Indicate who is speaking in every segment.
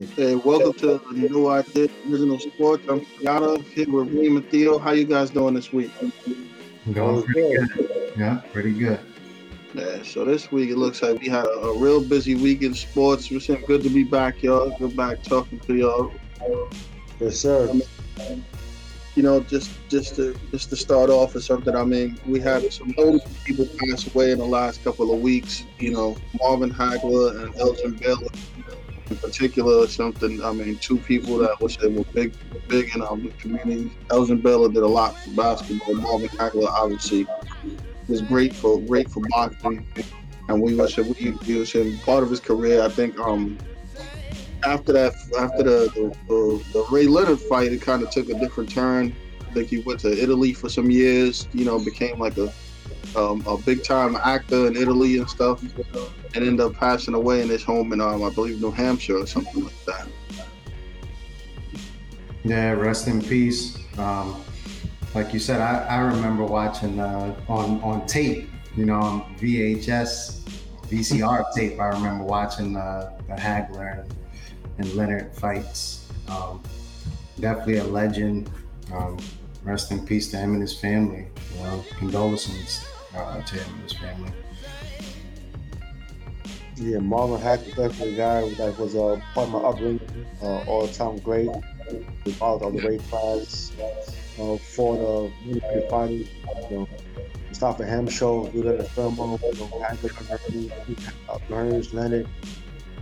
Speaker 1: Hey, welcome to the New Idea Original Sports. I'm Yada here with Reem and Theo. How you guys doing this week?
Speaker 2: Going pretty good. Yeah, pretty good.
Speaker 1: Yeah, so this week it looks like we had a, a real busy week in sports. It's good to be back, y'all. Good back talking to y'all.
Speaker 3: Yes, sir.
Speaker 1: Um, you know, just just to just to start off with something. I mean, we had some notable people pass away in the last couple of weeks. You know, Marvin Hagler and Elgin Baylor in particular. Something. I mean, two people that was were big big in our community. Elgin Baylor did a lot for basketball. Marvin Hagler obviously was great for great for boxing, and we was we, we in part of his career. I think um after that, after the the, the, the Ray Leonard fight, it kind of took a different turn. I think he went to Italy for some years. You know, became like a um, a big time actor in Italy and stuff, and ended up passing away in his home in um, I believe New Hampshire or something like that.
Speaker 2: Yeah, rest in peace. Um, like you said, I, I remember watching uh, on on tape, you know, on VHS, VCR tape. I remember watching uh, the Hagler and Leonard fights. Um, definitely a legend. Um, rest in peace to him and his family. You know, condolences uh, to him and his family.
Speaker 3: Yeah, Marvin Hagler definitely a guy that was uh, part of my upbringing, uh, all-time great. With all the weight class, uh, for the military fighting, you know, Mustafa Hamsho, Leonard Thermo, you know, Hagler, Hearns, Leonard,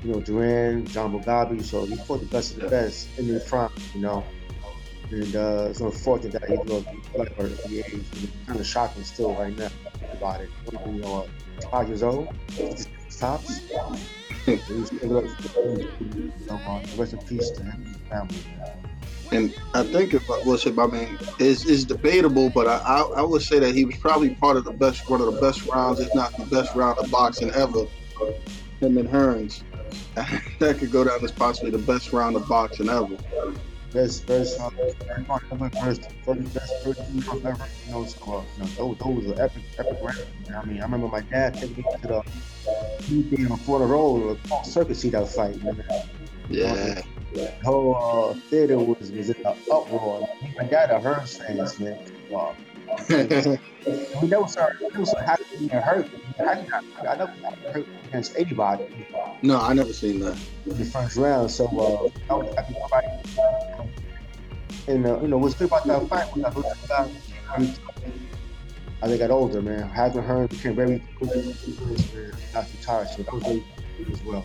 Speaker 3: you know, Duran, John Mugabi. So he fought the best of the best in the front, you know. And uh, it's unfortunate that he lost blood at the age. It's kind of shocking still right now about it. You know, uh, five years old, tops. Rest in peace to him and family.
Speaker 1: And I think if I was I mean, it's, it's debatable, but I, I, I would say that he was probably part of the best, one of the best rounds, if not the best round of boxing ever. Him and Hearns. that could go down as possibly the best round of boxing ever.
Speaker 3: Best, best, uh, first, first, best first ever. You know, so uh, you know, those, those epic, epic rounds. I mean, I remember my dad taking me to the being on Florida Road, a circus see that fight. Man.
Speaker 1: Yeah.
Speaker 3: The whole uh, theater was was in an uproar. My dad a Hearns fans, man. Wow. We never started. We never started being hurt. I never hurt against anybody.
Speaker 1: No, I never seen that
Speaker 3: in the first round. So uh, I was happy to fight. And uh, you know what's good about that fight was that as I got older, man, Hagler Hearns became very good. Got retired, so that was really good as well.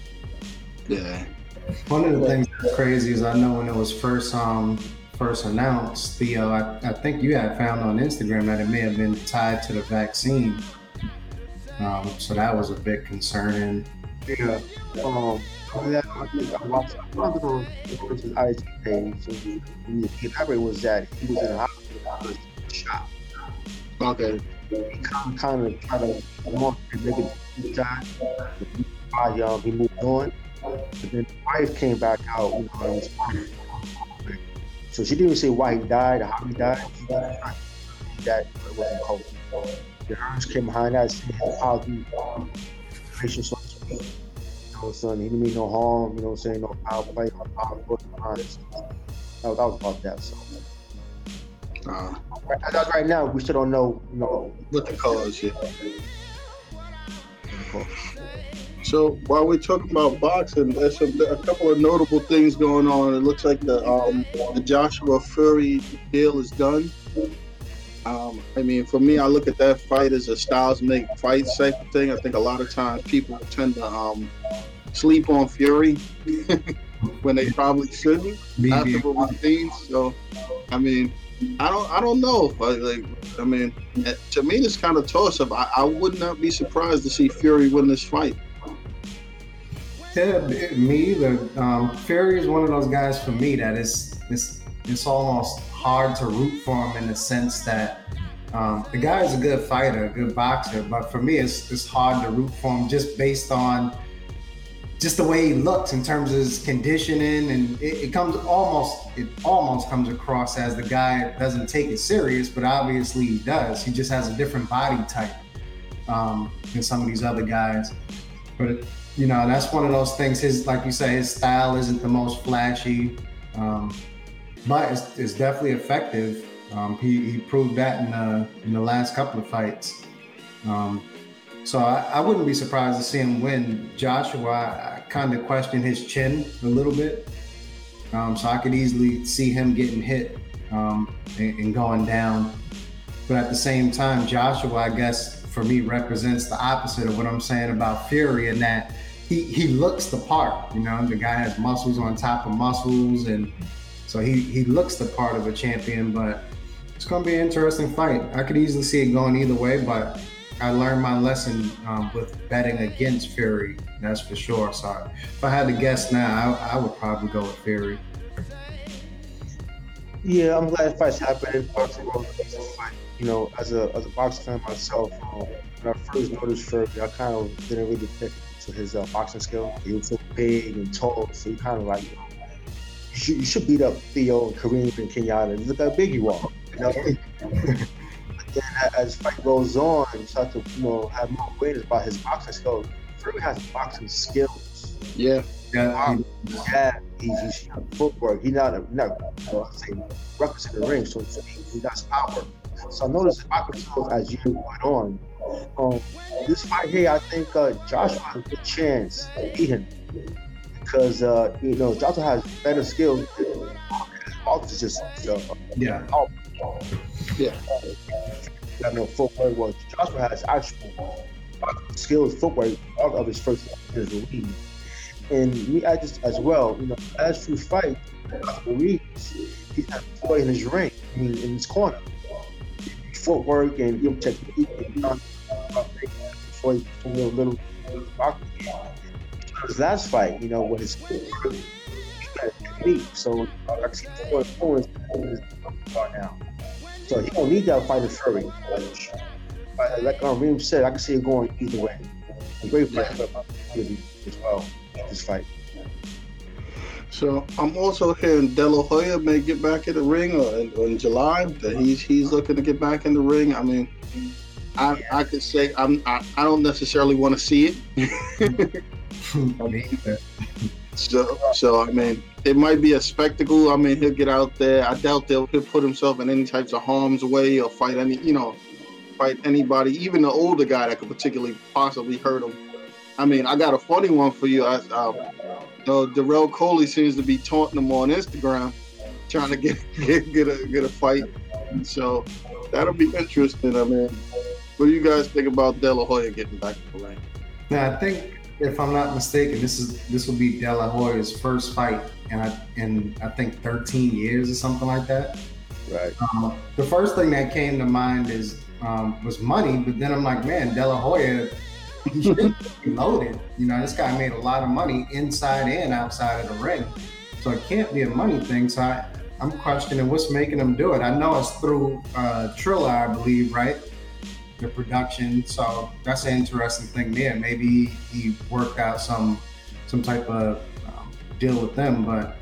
Speaker 1: Yeah.
Speaker 2: One of the things that's crazy is I know when it was first um first announced, Theo, I, I think you had found on Instagram that it may have been tied to the vaccine. Um, so that was a bit concerning.
Speaker 3: Yeah. Um, that, I found on the IG page. So he, he elaborated was that he was in a hospital was shot.
Speaker 1: Okay.
Speaker 3: He kind of, tried to want to make it um, he moved on. But then the wife came back out, you know, and was fine. So she didn't say why he died or how he died. She died that it wasn't COVID. The Hearns came behind that saying how the patient so to speak. You know, son, he didn't mean no harm, you know, saying no power play, no power play behind it. That, that was about that. So.
Speaker 1: Uh,
Speaker 3: of right now, we still don't know, you know,
Speaker 1: what the cause, yeah. So while we're talking about boxing, there's some, a couple of notable things going on. It looks like the um, the Joshua Fury deal is done. Um, I mean, for me, I look at that fight as a styles make fights type of thing. I think a lot of times people tend to um, sleep on Fury when they probably shouldn't after what we've seen. So, I mean, I don't, I don't know. I, like, I mean, to me, it's kind of toss up. I, I would not be surprised to see Fury win this fight.
Speaker 2: Yeah, me either. Um, Fury is one of those guys for me that is it's it's almost hard to root for him in the sense that um, the guy is a good fighter, a good boxer, but for me it's it's hard to root for him just based on just the way he looks in terms of his conditioning, and it, it comes almost it almost comes across as the guy doesn't take it serious, but obviously he does. He just has a different body type um, than some of these other guys. But you know, that's one of those things. His, like you say, his style isn't the most flashy, um, but it's, it's, definitely effective. Um, he, he proved that in the in the last couple of fights. Um, so I, I, wouldn't be surprised to see him win. Joshua, I, I kind of question his chin a little bit, um, so I could easily see him getting hit um, and, and going down. But at the same time, Joshua, I guess for me represents the opposite of what I'm saying about Fury in that he he looks the part. You know, the guy has muscles on top of muscles, and so he he looks the part of a champion. But it's to be an interesting fight. I could easily see it going either way, but I learned my lesson um, with betting against Fury. That's for sure. So if I had to guess now, I, I would probably go with Fury.
Speaker 3: Yeah, I'm glad fights happening. You know, as a as a boxing fan myself, um, when I first noticed Fury, I kind of didn't really pick to his uh, boxing skill. He was so big and tall, so you kind of like, you, know, you, should, you should beat up Theo and Kareem and Kenyatta. Look how big you are. You know? then as fight goes on, you start to you know have more awareness about his boxing skill. Fury has boxing skills.
Speaker 1: Yeah.
Speaker 3: Yeah, he, yeah, he's, he's footwork. He's not, a, not well, I say, ruckus in the ring, so he, he has power. So I noticed his boxing skills as years went on. Um, this fight here, I think uh, Joshua has a good chance to beat him because uh, you know Joshua has better skills. Hawkins is just uh,
Speaker 2: yeah,
Speaker 3: yeah. Got no footwork. Well, Joshua has actual skills, footwork of his first his league. And me, I just as well, you know, as we fight, Reeves, he's not in his ring, I mean, in his corner. Footwork and you know, technique and before he a little, boxing. His last fight, you know, with his technique. So I see four now. So he don't need that fight of Fury. Like, like um, said, I can see it going either way. A great fight yeah. as well. This fight.
Speaker 1: So I'm also hearing De La Hoya may get back in the ring or in, or in July. That he's he's looking to get back in the ring. I mean, I, I could say I'm I, I don't necessarily want to see it. so so I mean it might be a spectacle. I mean he'll get out there. I doubt they'll he'll put himself in any types of harm's way or fight any you know fight anybody, even the older guy that could particularly possibly hurt him. I mean I got a funny one for you. I, uh, uh, Darrell Coley seems to be taunting him on Instagram, trying to get get, get a get a fight. So that'll be interesting. I mean, what do you guys think about De La Hoya getting back to the ring?
Speaker 2: Now, I think if I'm not mistaken, this is this will be De La Hoya's first fight and I, in I think 13 years or something like that.
Speaker 3: Right.
Speaker 2: Um, the first thing that came to mind is um, was money, but then I'm like, man, De La Hoya, he should be loaded. You know, this guy made a lot of money inside and outside of the ring, so it can't be a money thing. So I, I'm questioning what's making him do it. I know it's through uh, Triller, I believe, right? the production. So that's an interesting thing there. Maybe he worked out some some type of um, deal with them, but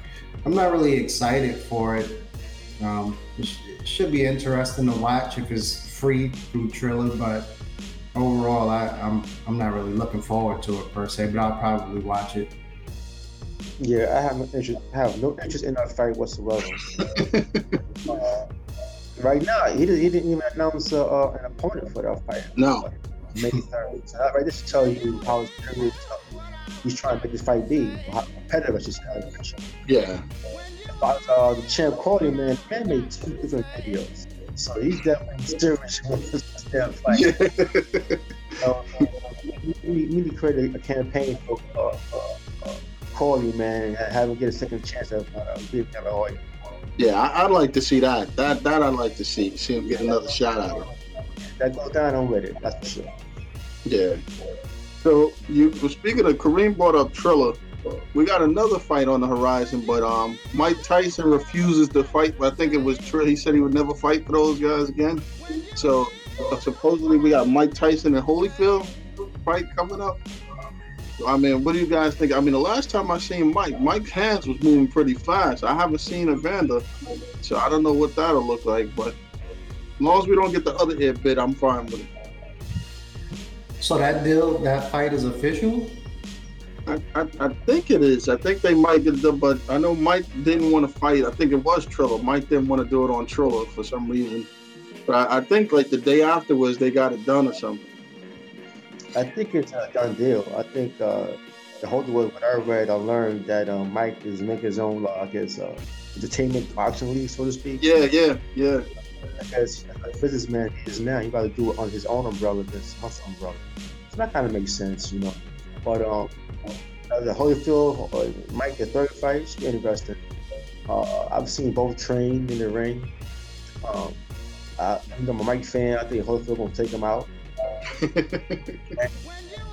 Speaker 2: I'm not really excited for it. Um, it, sh- it, should be interesting to watch if it's free through Triller, but overall, I, I'm I'm not really looking forward to it per se. But I'll probably watch it.
Speaker 3: Yeah, I have no interest. have no interest in that fight whatsoever. uh, Right now, he, didn't, he didn't even announce uh, uh, an opponent for that fight.
Speaker 1: No.
Speaker 3: May 3rd. So that right this to tell you how he's trying to make this fight be, how competitive I should say.
Speaker 1: Yeah.
Speaker 3: About uh, the champ Cody, man, man made two different videos. So he's definitely serious with this damn fight. Yeah. so, uh, we, we, need to create a, a campaign for uh, uh, uh, Cody, man, and have him get a second chance of uh, being Kevin Hoyt.
Speaker 1: Yeah, I, would like to see that. That that I'd like to see. See him get another shot at him.
Speaker 3: That goes down, I'm with it. That's for sure.
Speaker 1: Yeah. So you well, speaking of Kareem brought up Triller. We got another fight on the horizon, but um, Mike Tyson refuses to fight. But I think it was true. He said he would never fight for those guys again. So uh, supposedly we got Mike Tyson and Holyfield fight coming up. I mean, what do you guys think? I mean, the last time I seen Mike, Mike's hands was moving pretty fast. I haven't seen Evander, so I don't know what that'll look like. But as long as we don't get the other ear bit, I'm fine with it.
Speaker 2: So that deal, that fight is official.
Speaker 1: I, I, I, think it is. I think they might get it done, but I know Mike didn't want to fight. I think it was Triller. Mike didn't want to do it on Triller for some reason. But I, I think like the day afterwards they got it done or something.
Speaker 3: I think it's a done deal. I think uh, the whole way what I read, I learned that um, Mike is making his own, uh, I guess, uh, entertainment boxing league, so to speak.
Speaker 1: Yeah, yeah, yeah.
Speaker 3: Because a businessman he is now, he got to do it on his own umbrella, this hustle umbrella. So that kind of makes sense, you know. But um, uh, the Holyfield, uh, Mike, the third fight, should be interesting. Uh, I've seen both train in the ring. Um, I, I'm a Mike fan. I think Holyfield gonna take him out.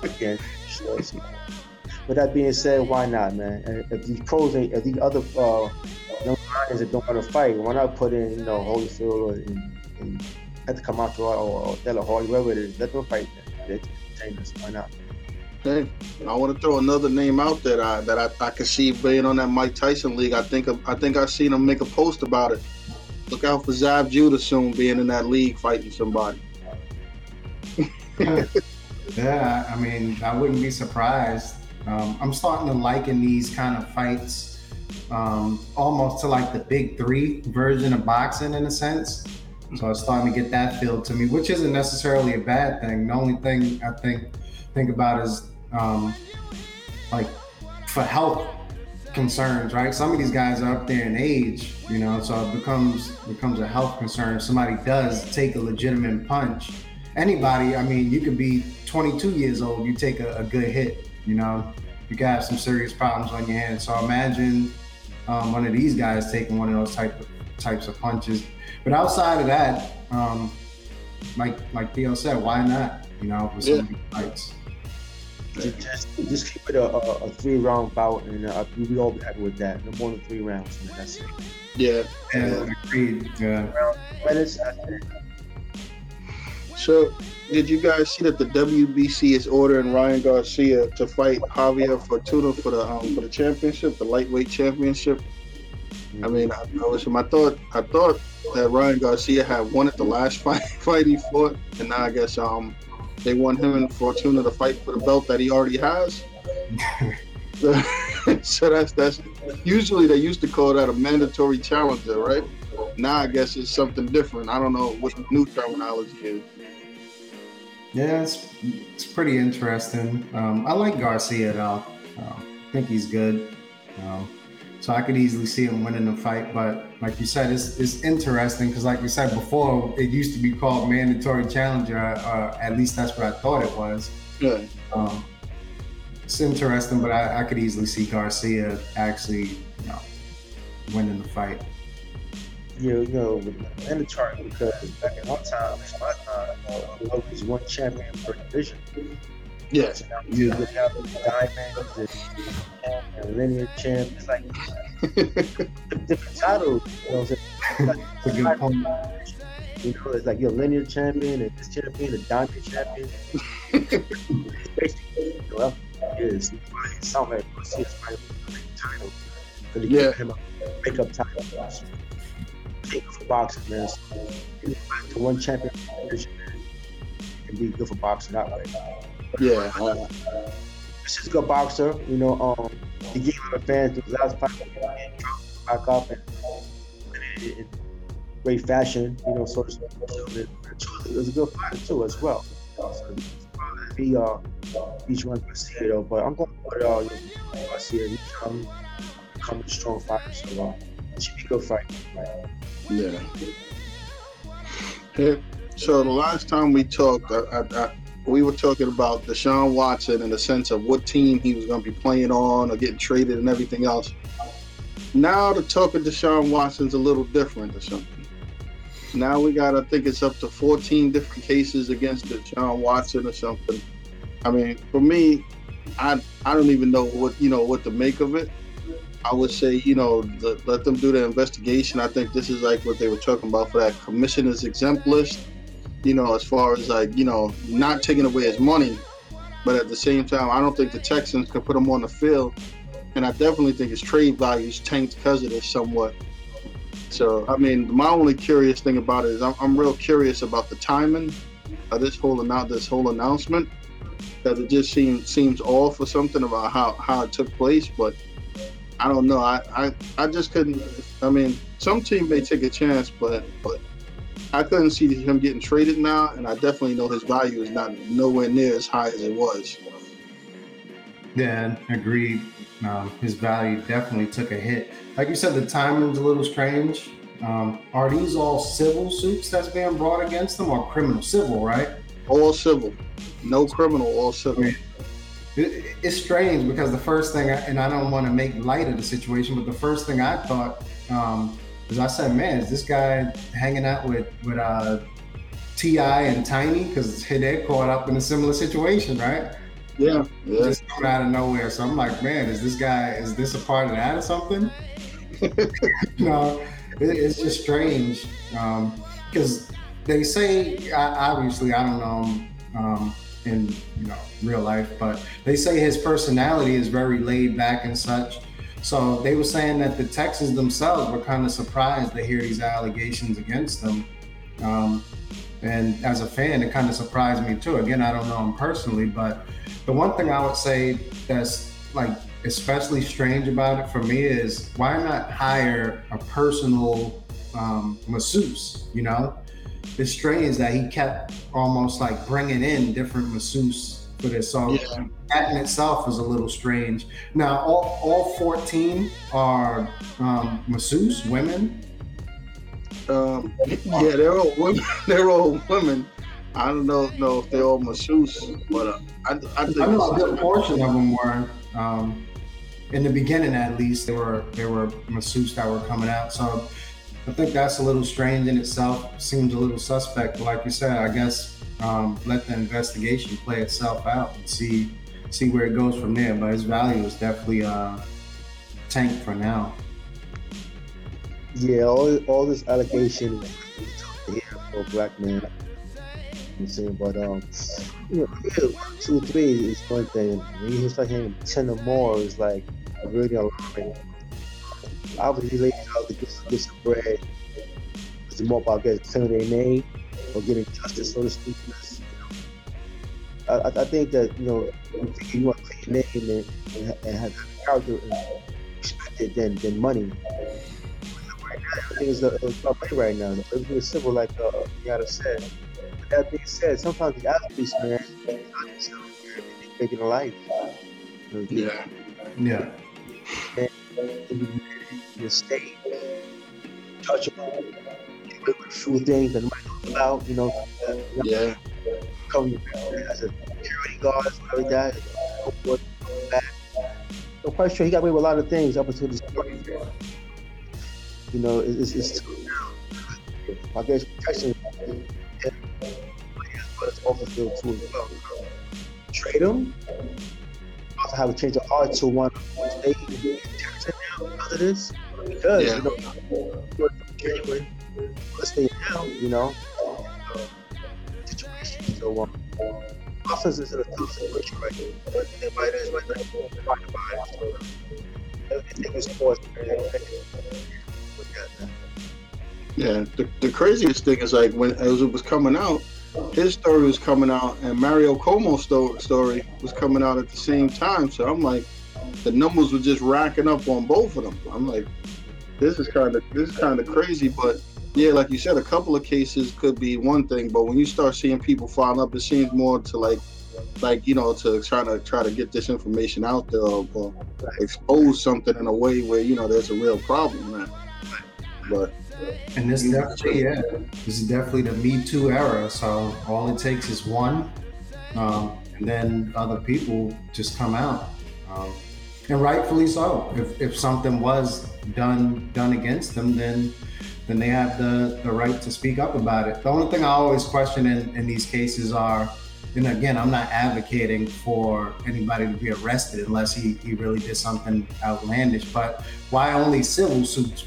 Speaker 3: Again, with that being said, why not, man? And if these pros, if these other uh, young lions that don't want to fight, why not put in, you know, Holyfield and, and have to come out to or, or De La Hoya, whoever it is, let them fight. Then. Why not?
Speaker 1: Hey, I want to throw another name out that I, that I, I can see being on that Mike Tyson league. I think I think I've seen him make a post about it. Look out for Zab Judah soon being in that league fighting somebody.
Speaker 2: yeah, I mean, I wouldn't be surprised. Um, I'm starting to liken these kind of fights um, almost to like the big three version of boxing in a sense. So it's starting to get that feel to me, which isn't necessarily a bad thing. The only thing I think think about is um, like for health concerns, right? Some of these guys are up there in age, you know, so it becomes becomes a health concern. If somebody does take a legitimate punch, anybody, I mean, you could be 22 years old, you take a, a good hit, you know, you got have some serious problems on your hands. So imagine um, one of these guys taking one of those type of types of punches. But outside of that, um, like like Theo said, why not? You know, with some yeah. fights.
Speaker 3: Just, just keep it a, a, a three round bout, and uh, we all be happy with that. No more than three rounds, and that's it.
Speaker 1: Yeah,
Speaker 2: yeah, agreed. Yeah. Minutes,
Speaker 1: so, did you guys see that the WBC is ordering Ryan Garcia to fight Javier Fortuna for the um, for the championship, the lightweight championship? I mean, I, I was I thought I thought that Ryan Garcia had won at the last fight fight he fought, and now I guess um they want him and Fortuna to fight for the belt that he already has. so that's that's usually they used to call that a mandatory challenger, right? Now I guess it's something different. I don't know what the new terminology is.
Speaker 2: Yeah, it's, it's pretty interesting. Um, I like Garcia though. Uh, I think he's good. Um, so I could easily see him winning the fight. But like you said, it's, it's interesting because, like you said before, it used to be called mandatory challenger. Uh, at least that's what I thought it was.
Speaker 1: Yeah.
Speaker 2: Um, it's interesting, but I, I, could easily see Garcia actually, you know, winning the fight.
Speaker 3: Yeah, you know, mandatory because back in our time, my time, uh, was one champion per division.
Speaker 1: Yes.
Speaker 3: You would have diamonds and, and linear champ. It's like different titles. You know, it's a good point. You know, it's like you're a linear champion and this champion, a diamond champion. Basically, you know, is it sounds like see his title. But he yeah. him a makeup title. For boxing, man. So, to one champion can be good for boxing that way.
Speaker 1: Yeah. Uh,
Speaker 3: this is a good boxer. You know, um, he gave him a fan to his last fight back up and, in great fashion. You know, so it was a good fight too as well. He uh each one Garcia but I'm going put uh Garcia. He's um, becoming strong fighter, so uh, it should be a good fight.
Speaker 1: Yeah. Hey, so the last time we talked, I, I we were talking about Deshaun Watson in the sense of what team he was going to be playing on or getting traded and everything else. Now the talk of Deshaun Watson's a little different or something. Now we got, I think it's up to 14 different cases against Deshaun Watson or something. I mean, for me, I I don't even know what you know what to make of it. I would say, you know, the, let them do the investigation. I think this is like what they were talking about for that commissioner's exempt list you know, as far as like, you know, not taking away his money. But at the same time, I don't think the Texans could put him on the field. And I definitely think his trade value is tanked because of this somewhat. So, I mean, my only curious thing about it is I'm, I'm real curious about the timing of this whole, this whole announcement. because it just seems seems off or something about how how it took place. But I don't know. I I, I just couldn't. I mean, some team may take a chance, but but I couldn't see him getting traded now, and I definitely know his value is not nowhere near as high as it was.
Speaker 2: Yeah, agreed. Um, his value definitely took a hit. Like you said, the timing's a little strange. Um, are these all civil suits that's being brought against them, or criminal? Civil, right?
Speaker 1: All civil, no criminal, all civil. It,
Speaker 2: it's strange because the first thing, I, and I don't want to make light of the situation, but the first thing I thought um, was I said, "Man, is this guy hanging out with with uh, T.I. and Tiny? Because they're caught up in a similar situation, right?"
Speaker 1: Yeah, yeah.
Speaker 2: Just coming out of nowhere. So I'm like, man, is this guy? Is this a part of that or something? no, it, it's just strange because um, they say obviously I don't know um, in you know real life, but they say his personality is very laid back and such. So they were saying that the Texans themselves were kind of surprised to hear these allegations against them. Um, and as a fan, it kind of surprised me too. Again, I don't know him personally, but the one thing I would say that's like especially strange about it for me is why not hire a personal um, masseuse? You know, it's strange that he kept almost like bringing in different masseuse for this. So yeah. that in itself is a little strange. Now, all, all 14 are um, masseuse women.
Speaker 1: Um, yeah, they're all women. They're all women. I don't know, know if they're all masseuse, but uh, I, I think
Speaker 2: I know a good portion of them were. Um, in the beginning, at least, there were there were masseuse that were coming out. So I think that's a little strange in itself. Seems a little suspect. But like you said, I guess um, let the investigation play itself out and see see where it goes from there. But his value is definitely uh, tanked for now.
Speaker 3: Yeah, all, all this allegation here for black man. I'm saying, but um, you know, two, three is one thing. When you start hearing ten or more, is like really alarming obviously laid out to get, some bread. It's more about getting clearing their name or getting justice, so to speak. I, I, think that you know, if you want to clean your name and, and, have character and respected than than money. Right now, everything is about money right now. Everything is civil, like uh, Yada said. But that being said, sometimes the athletes, man, they're making a life.
Speaker 1: Yeah.
Speaker 2: Yeah.
Speaker 3: And, and your state, touchable, few things that might talk about, you know, uh,
Speaker 1: yeah,
Speaker 3: cover your as a security guard, something like that. I'm quite sure he got away with a lot of things up until this point. You know, it's, it's, it's I guess protection but it's off the field too as well. Trade him. Also have a change of heart to one stay now because of this because yeah. you know genuine listening now, you know, uh, situation. So um, offense is in a tough situation right now. But everybody is right now trying to buy it. So everything is sports.
Speaker 1: Yeah, the, the craziest thing is like when as it was coming out, his story was coming out and Mario Cuomo's sto- story was coming out at the same time. So I'm like, the numbers were just racking up on both of them. I'm like, this is kind of this is kind of crazy, but yeah, like you said, a couple of cases could be one thing, but when you start seeing people file up, it seems more to like, like you know, to try to try to get this information out there or, or expose something in a way where you know there's a real problem, man. But
Speaker 2: and this definitely, yeah, this is definitely the Me Too era. So all it takes is one, um, and then other people just come out. Um, and rightfully so. If, if something was done done against them, then then they have the, the right to speak up about it. The only thing I always question in, in these cases are, and again, I'm not advocating for anybody to be arrested unless he, he really did something outlandish, but why only civil suits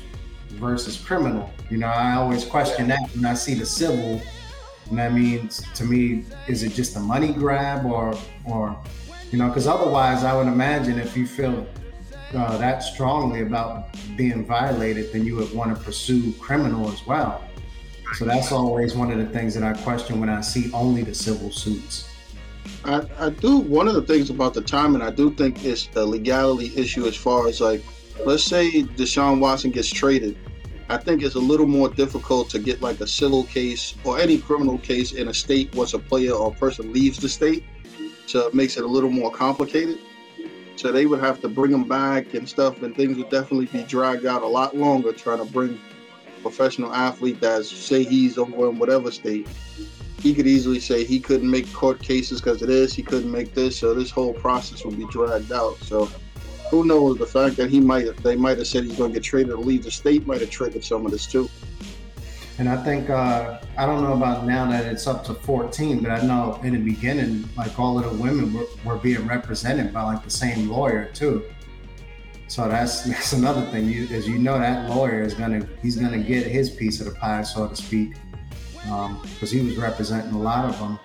Speaker 2: versus criminal? You know, I always question that when I see the civil, and that means to me, is it just a money grab or or you know, because otherwise, I would imagine if you feel uh, that strongly about being violated, then you would want to pursue criminal as well. So that's always one of the things that I question when I see only the civil suits.
Speaker 1: I, I do one of the things about the timing I do think it's a legality issue as far as like let's say Deshaun Watson gets traded. I think it's a little more difficult to get like a civil case or any criminal case in a state once a player or person leaves the state. So it makes it a little more complicated. So they would have to bring them back and stuff, and things would definitely be dragged out a lot longer trying to bring a professional athlete that's say he's over in whatever state he could easily say he couldn't make court cases because of this, he couldn't make this, so this whole process would be dragged out. So who knows? The fact that he might they might have said he's going to get traded or leave the state might have triggered some of this too.
Speaker 2: And I think uh, I don't know about now that it's up to 14, but I know in the beginning, like all of the women were, were being represented by like the same lawyer too. So that's that's another thing. You, as you know, that lawyer is gonna he's gonna get his piece of the pie, so to speak because um, he was representing a lot of them.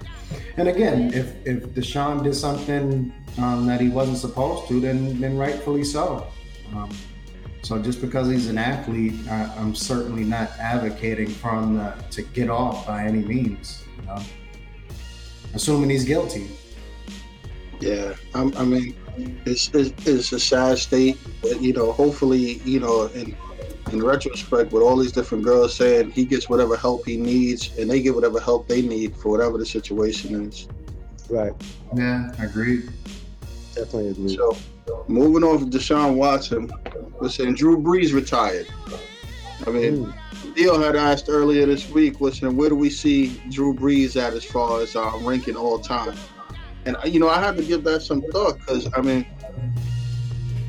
Speaker 2: And again, if if Deshaun did something um, that he wasn't supposed to, then then rightfully so. Um, so just because he's an athlete, I, am certainly not advocating for him to, to, get off by any means. You know? Assuming he's guilty.
Speaker 1: Yeah, I'm, i mean, it's, it's, it's a sad state, but you know, hopefully, you know, and in retrospect, with all these different girls saying he gets whatever help he needs and they get whatever help they need for whatever the situation is.
Speaker 3: Right.
Speaker 2: Yeah, I agree.
Speaker 3: Definitely agree.
Speaker 1: So, moving on to Deshaun Watson, we're Drew Brees retired. I mean, mm. Neil had asked earlier this week, listen, where do we see Drew Brees at as far as uh, ranking all time? And you know, I had to give that some thought because I mean,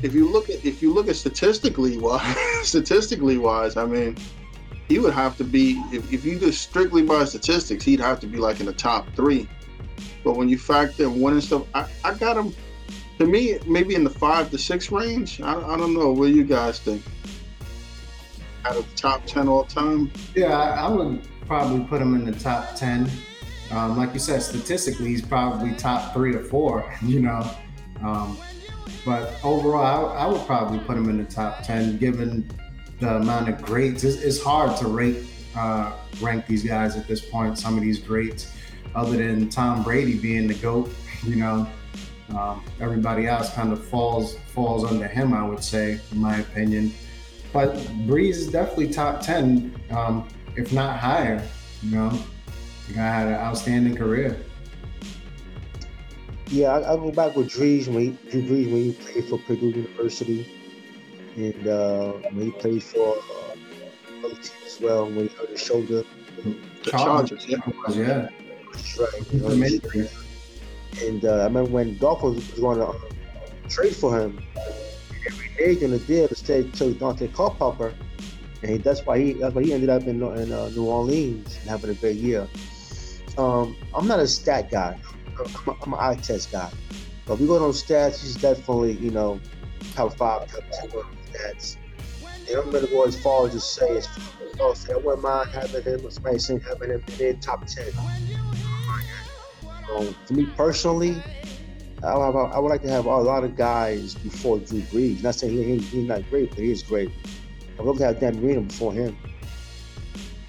Speaker 1: if you look at if you look at statistically wise, statistically wise, I mean, he would have to be if, if you just strictly by statistics, he'd have to be like in the top three. But when you factor in winning stuff, I, I got him. To me, maybe in the five to six range. I, I don't know. What do you guys think? Out of the top ten all time?
Speaker 2: Yeah, I, I would probably put him in the top ten. Um, like you said, statistically, he's probably top three or four. You know, um, but overall, I, I, would probably put him in the top 10 given the amount of greats. It's, it's hard to rate, uh, rank these guys at this point, some of these greats, other than Tom Brady being the GOAT, you know. Um, everybody else kind of falls falls under him, I would say, in my opinion. But Brees is definitely top 10, um, if not higher, you know. The guy had an outstanding career.
Speaker 3: Yeah, I, will go back with Drees when he, Drew Brees when he played for Purdue University, and uh, when he played for uh, other teams as well. When he hurt his shoulder,
Speaker 1: the Chargers, yeah,
Speaker 2: yeah,
Speaker 3: that's right. You know, and uh, I remember when Dolphins was going to uh, trade for him, every day in the deal to stay to Daunte Culpepper, and he, that's why he that's why he ended up in, in uh, New Orleans and having a great year. Um, I'm not a stat guy. I'm, a, I'm an eye test guy. But if we go on stats, he's definitely, you know, top five, top ten stats. And I'm gonna go as far as to say, as far as I wouldn't mind having him, or somebody saying having him in top ten. Um, for me personally, I, I, I, would like to have a lot of guys before Drew Brees. Not saying he, he, he's not great, but he is great. I'd love to have Dan Marino before him.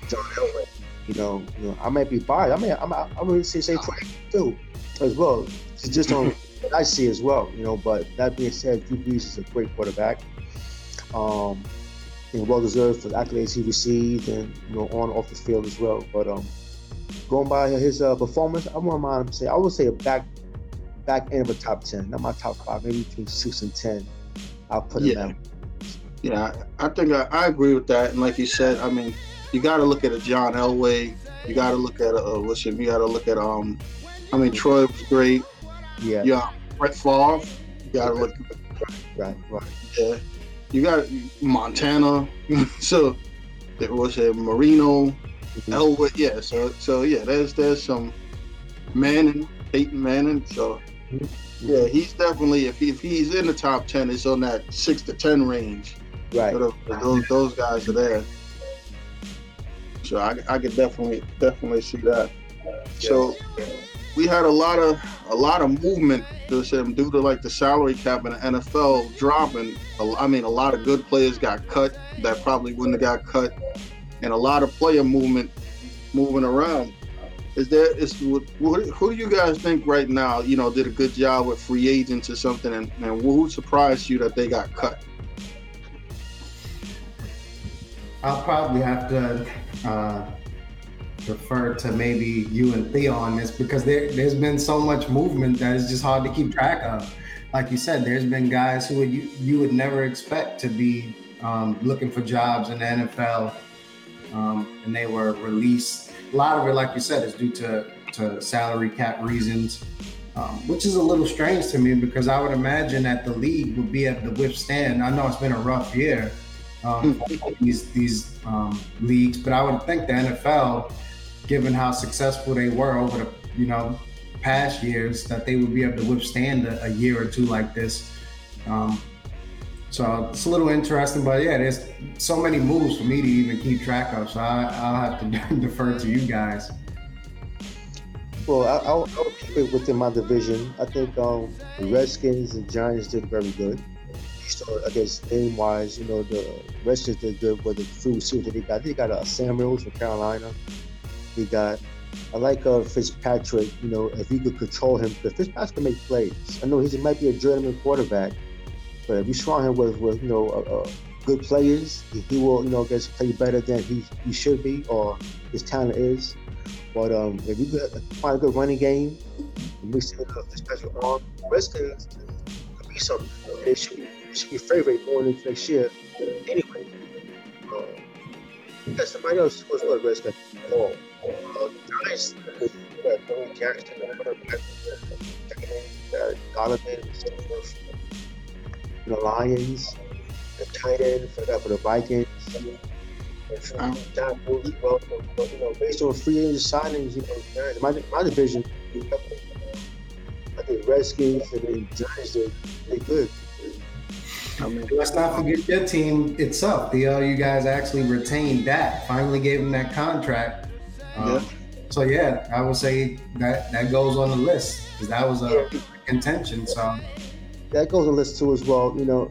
Speaker 3: John Elway. You know, you know, I might be biased. I may, I'm, I'm gonna say say Frank too as well. It's just on what I see as well, you know. But that being said, Drew Brees is a great quarterback. Um, and well deserved for the accolades he received, and you know, on and off the field as well. But um, going by his uh, performance, I want to say I would say a back back end of a top ten, not my top five, maybe between six and ten. I'll put
Speaker 1: yeah.
Speaker 3: him
Speaker 1: Yeah, I think I, I, agree with that. And like you said, I mean, you got to look at a John Elway. You got to look at a, uh, what's it? You got to look at um I mean, Troy was great.
Speaker 3: Yeah.
Speaker 1: Yeah. Brett Favre. You got to look.
Speaker 3: Right. Right.
Speaker 1: Yeah. You got Montana. so there was a Marino, mm-hmm. Elwood. Yeah. So so yeah. There's there's some Manning, Peyton Manning. So mm-hmm. yeah, he's definitely if, he, if he's in the top ten, it's on that six to ten range.
Speaker 3: Right.
Speaker 1: So those those guys are there. So I, I could definitely definitely see that. So we had a lot of a lot of movement due to like the salary cap in the NFL dropping. I mean, a lot of good players got cut that probably wouldn't have got cut, and a lot of player movement moving around. is there is who, who do you guys think right now? You know, did a good job with free agents or something, and, and who surprised you that they got cut?
Speaker 2: I'll probably have to uh, defer to maybe you and Theo on this because there, there's been so much movement that it's just hard to keep track of. Like you said, there's been guys who you, you would never expect to be um, looking for jobs in the NFL, um, and they were released. A lot of it, like you said, is due to, to salary cap reasons, um, which is a little strange to me because I would imagine that the league would be able to withstand. I know it's been a rough year um, these these um, leagues, but I would think the NFL given how successful they were over the you know past years, that they would be able to withstand a, a year or two like this. So it's a little interesting, but yeah, there's so many moves for me to even keep track of. So I, will have to defer to you guys.
Speaker 3: Well, I, will keep it within my division. I think um, the Redskins and Giants did very good. So I guess name wise, you know, the Redskins did good with the receivers that they got. They got uh, Samuels from Carolina. He got. I like uh, Fitzpatrick. You know, if you could control him, because Fitzpatrick can make plays. I know he might be a journeyman quarterback, but if you surround him with, with you know, uh, uh, good players, he will, you know, get play better than he, he should be or his talent is. But um, if you find a good running game, mix it with a special arm, Redskins could be something. They should, they should be favorite going into next year. Anyway, because somebody else was what Redskins. Oh, uh, uh, Jackson, uh, Golladay, the Lions, the tight end for the, for the Vikings. And for um, John Booth, well, you know, based on free agent signings, you know, my, my division, I think Redskins and the Giants, they, they good.
Speaker 2: I mean, let's not forget your team itself. The uh, you guys actually retained that. Finally gave him that contract. Um, yeah. So yeah, I would say that that goes on the list because that was a yeah. contention. So
Speaker 3: that goes on the list too as well. You know,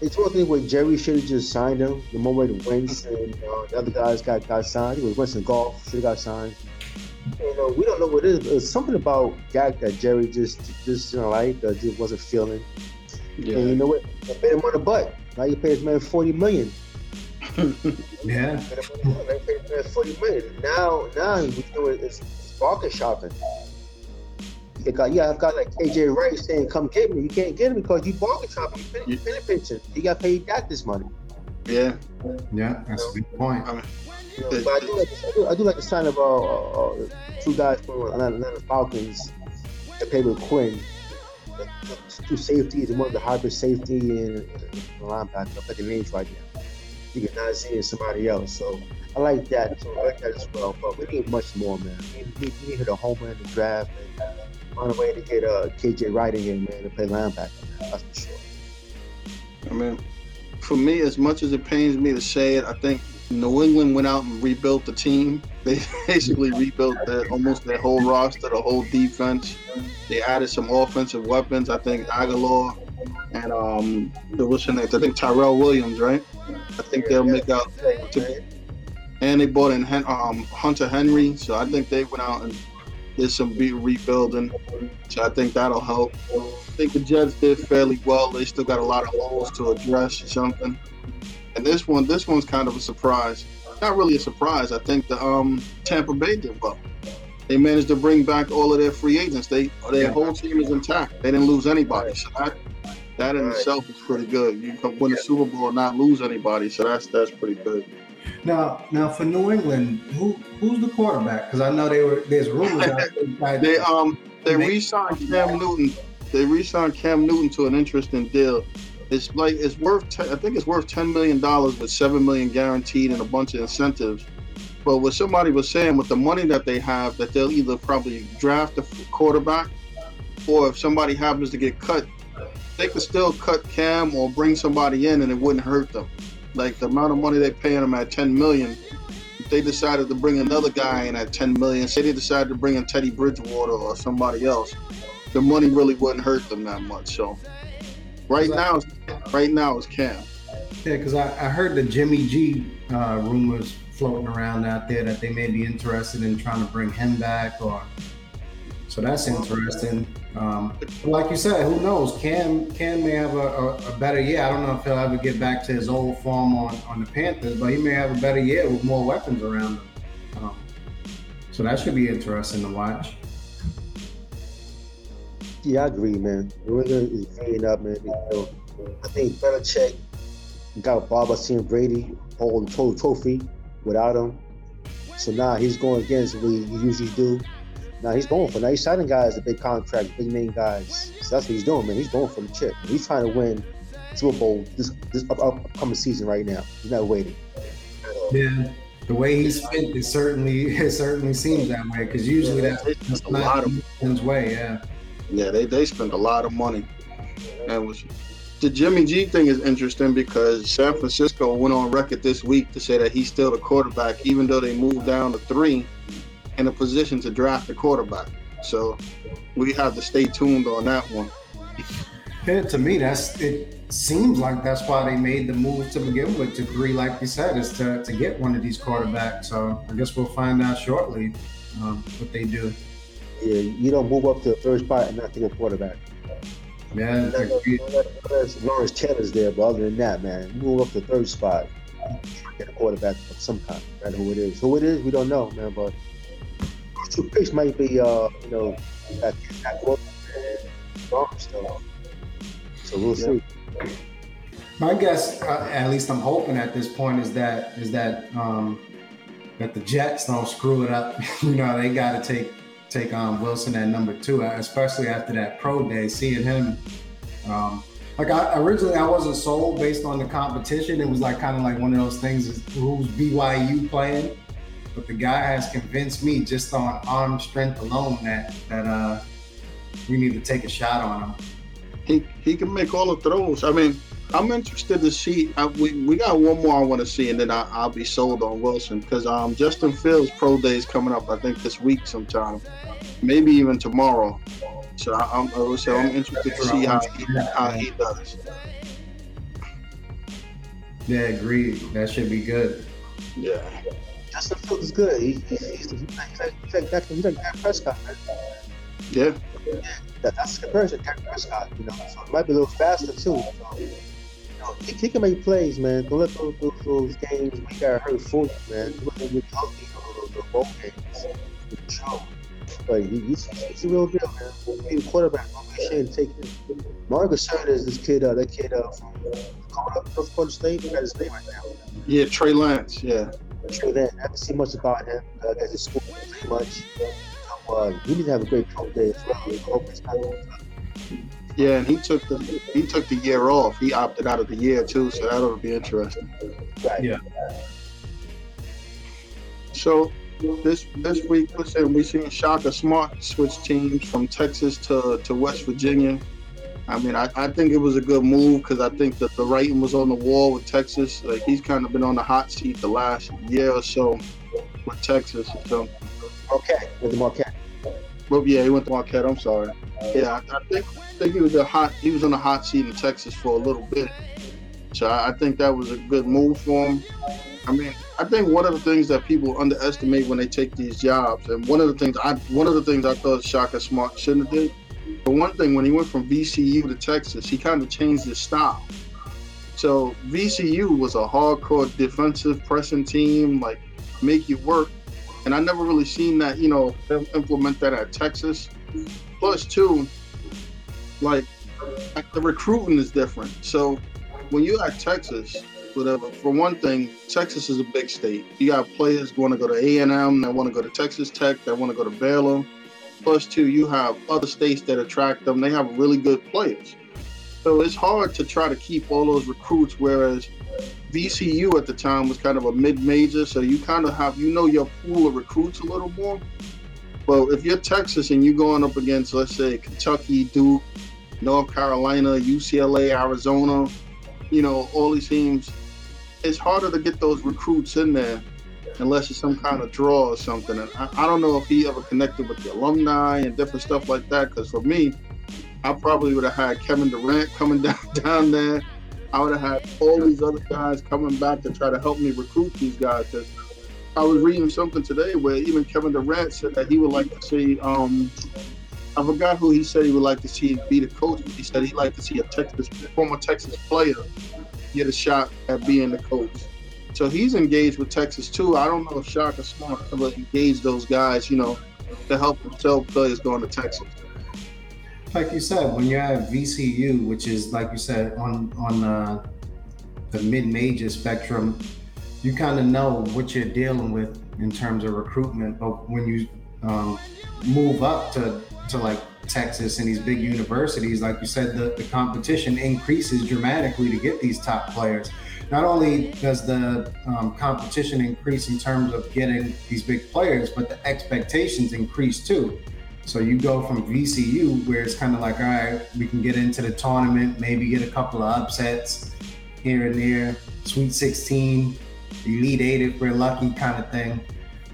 Speaker 3: it's one thing where Jerry should have just signed him the moment and uh, the other guys got got signed. It was Winston Golf should have got signed. You know, we don't know what it is. It's something about Dak that Jerry just just didn't like uh, just wasn't feeling. Yeah. And you know what? They paid him on the butt. Now you pay this man forty million.
Speaker 2: yeah.
Speaker 3: They paid this man forty million. Now, now we do it. It's, it's bargain shopping. You got, yeah, I've got like KJ Wright saying, "Come get me." You can't get him because you bargain shopping. You pay the pension. You got paid back this money.
Speaker 1: Yeah.
Speaker 2: Yeah, that's a good point. I, mean,
Speaker 3: you know, but I do, like, I, do, I do like the sign of uh, uh, two guys from Atlanta, Atlanta Falcons to play with Quinn two safeties one of the hybrid safety and, and linebacker. I put the names right now. You can not see somebody else. So I like that. So I like that as well. But we need much more, man. We need, we need to hit a home run in the draft and find a way to get uh, KJ Wright in here, man, to play linebacker. Man. That's for sure.
Speaker 1: I mean, for me, as much as it pains me to say it, I think New England went out and rebuilt the team. They basically rebuilt the, almost their whole roster, the whole defense. They added some offensive weapons. I think Agholor and um, what's her name? I think Tyrell Williams, right? I think they'll make out. To, and they bought in um, Hunter Henry, so I think they went out and did some rebuilding. So I think that'll help. I think the Jets did fairly well. They still got a lot of holes to address or something. And this one, this one's kind of a surprise. Not really a surprise. I think the um, Tampa Bay did well. They managed to bring back all of their free agents. They their whole team is intact. They didn't lose anybody. So that that in itself is pretty good. You can win a Super Bowl and not lose anybody. So that's that's pretty good.
Speaker 2: Now, now for New England, who who's the quarterback? Because I know they were there's rumors. out there.
Speaker 1: they um they re-signed Cam Newton. They re-signed Cam Newton to an interesting deal. It's like it's worth. I think it's worth ten million dollars with seven million guaranteed and a bunch of incentives. But what somebody was saying with the money that they have, that they'll either probably draft a quarterback, or if somebody happens to get cut, they could still cut Cam or bring somebody in, and it wouldn't hurt them. Like the amount of money they're paying him at ten million, if they decided to bring another guy in at ten million, say they decided to bring in Teddy Bridgewater or somebody else, the money really wouldn't hurt them that much. So Right now, right now is Cam.
Speaker 2: Yeah, because I, I, heard the Jimmy G uh, rumors floating around out there that they may be interested in trying to bring him back, or so that's interesting. Um, like you said, who knows? Cam Cam may have a, a, a, better year. I don't know if he'll ever get back to his old form on, on the Panthers, but he may have a better year with more weapons around him. Um, so that should be interesting to watch.
Speaker 3: Yeah, I agree, man. The is bringing up, man. You know, I think Belichick got Bob seeing Brady holding total trophy without him. So now he's going against what he usually do. Now he's going for now he's signing guys the big contract, big name guys. So that's what he's doing, man. He's going for the chip. He's trying to win Super Bowl this this upcoming season right now. He's not waiting.
Speaker 2: Yeah, the way he's spent, it certainly it certainly seems that way because usually yeah, that's, that's a lot of his way. Yeah.
Speaker 1: Yeah, they they spend a lot of money. And was the Jimmy G thing is interesting because San Francisco went on record this week to say that he's still the quarterback, even though they moved down to three in a position to draft a quarterback. So we have to stay tuned on that one.
Speaker 2: Yeah, to me, that's it. Seems like that's why they made the move to begin with. To agree, like you said, is to, to get one of these quarterbacks. So I guess we'll find out shortly um, what they do.
Speaker 3: Yeah, you don't move up to the third spot and not take a quarterback.
Speaker 2: Man,
Speaker 3: unless Lawrence Taylor's there, but other than that, man, move up to the third spot, get a quarterback of some kind. I know who it is. Who it is, we don't know, man. But two picks might be, uh, you know, at, at Lawrence though. So we'll see.
Speaker 2: My guess, uh, at least I'm hoping at this point, is that is that um, that the Jets don't screw it up. you know, they got to take take on Wilson at number two, especially after that pro day, seeing him. Um, like I, originally, I wasn't sold based on the competition. It was like kind of like one of those things: is who's BYU playing? But the guy has convinced me just on arm strength alone that that uh, we need to take a shot on him.
Speaker 1: He he can make all the throws. I mean, I'm interested to see. I, we, we got one more I want to see, and then I, will be sold on Wilson because um, Justin Fields' pro day is coming up. I think this week sometime, maybe even tomorrow. So I, am so I'm interested to see how he, how he does.
Speaker 2: Yeah, agreed. That should be good.
Speaker 1: Yeah.
Speaker 3: Justin Fields is good. He, he's, he's, he's, like, he's, like, he's, he's like Dak Prescott.
Speaker 1: Yeah.
Speaker 3: yeah. That, that's the comparison, Dak Prescott. You know, so it might be a little faster too. So, he, he, can make plays, man. Don't let those, those, those games we got hurt for you, man. Look at the healthy, those, those bowl games. Show. But he, he's, he's a real deal, man. He's a quarterback. Ashamed to take him. Marcus Sherd is this kid, uh, that kid uh, from North Dakota State. He got his name right now.
Speaker 1: Yeah, Trey Lance. Yeah.
Speaker 3: Trey Lance. I haven't seen much about him. Uh, I guess his school pretty much. So, uh, he needs to have a great pro day as well. I hope it's not
Speaker 1: yeah, and he took the he took the year off. He opted out of the year too, so that'll be interesting.
Speaker 2: Yeah.
Speaker 1: So this this week, listen, we seen Shaka Smart switch teams from Texas to, to West Virginia. I mean, I, I think it was a good move because I think that the writing was on the wall with Texas. Like he's kind of been on the hot seat the last year or so with Texas. So
Speaker 3: okay, with Marquette.
Speaker 1: Well, yeah, he went to Marquette. I'm sorry. Yeah, I, I think think he was a hot. He was on the hot seat in Texas for a little bit, so I think that was a good move for him. I mean, I think one of the things that people underestimate when they take these jobs, and one of the things I one of the things I thought Shaka Smart shouldn't have did. But one thing, when he went from VCU to Texas, he kind of changed his style. So VCU was a hardcore defensive pressing team, like make you work. And I never really seen that, you know, implement that at Texas. Plus, two, like the recruiting is different. So when you at Texas, whatever. For one thing, Texas is a big state. You got players going to go to A and M, that want to go to Texas Tech, that want to go to Baylor. Plus, two, you have other states that attract them. They have really good players. So it's hard to try to keep all those recruits. Whereas VCU at the time was kind of a mid-major, so you kind of have you know your pool of recruits a little more. But if you're Texas and you're going up against, let's say, Kentucky, Duke, North Carolina, UCLA, Arizona, you know, all these teams, it's harder to get those recruits in there unless it's some kind of draw or something. And I, I don't know if he ever connected with the alumni and different stuff like that. Because for me, I probably would have had Kevin Durant coming down down there, I would have had all these other guys coming back to try to help me recruit these guys. Cause I was reading something today where even Kevin Durant said that he would like to see. Um, I forgot who he said he would like to see be the coach. He said he'd like to see a Texas former Texas player get a shot at being the coach. So he's engaged with Texas too. I don't know if Shaka Smart ever engaged those guys, you know, to help them sell players going to Texas.
Speaker 2: Like you said, when you're at VCU, which is like you said on on uh, the mid-major spectrum, you kind of know what you're dealing with in terms of recruitment. But when you um, move up to to like Texas and these big universities, like you said, the, the competition increases dramatically to get these top players. Not only does the um, competition increase in terms of getting these big players, but the expectations increase too. So you go from VCU, where it's kind of like, all right, we can get into the tournament, maybe get a couple of upsets here and there, Sweet 16, Elite Eight if we're lucky, kind of thing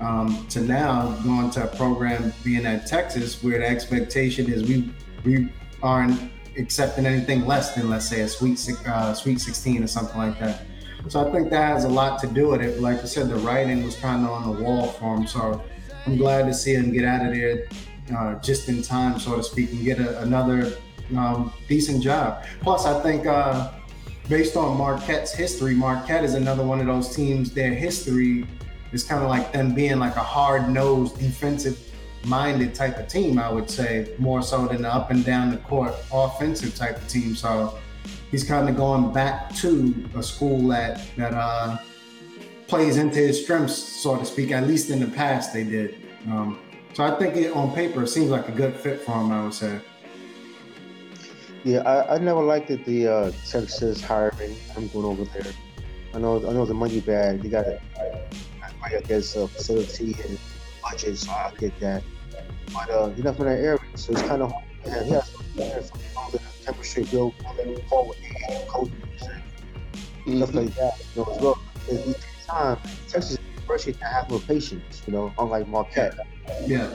Speaker 2: um, to now going to a program being at Texas where the expectation is we we aren't accepting anything less than let's say a sweet uh, sweet 16 or something like that. So I think that has a lot to do with it. Like I said, the writing was kind of on the wall for him. So I'm glad to see him get out of there uh, just in time, so to speak, and get a, another um, decent job. Plus, I think uh, based on Marquette's history, Marquette is another one of those teams. Their history is kind of like them being like a hard nosed defensive minded type of team, I would say, more so than the up and down the court offensive type of team. So he's kind of going back to a school that that uh, plays into his strengths, so to speak. At least in the past, they did. Um, so I think it, on paper, it seems like a good fit for him. I would say.
Speaker 3: Yeah, I, I never liked it, the uh, Texas hiring. I'm going over there. I know I know the money bag. They got it I guess, a facility and budget, so I get that. But uh, he left in that area, so it's kind of hard. Yeah, he has the temperature built forward and coaching and stuff like that. You know, as well. It takes time. Texas University can have no patience, you know, unlike Marquette.
Speaker 2: Yeah.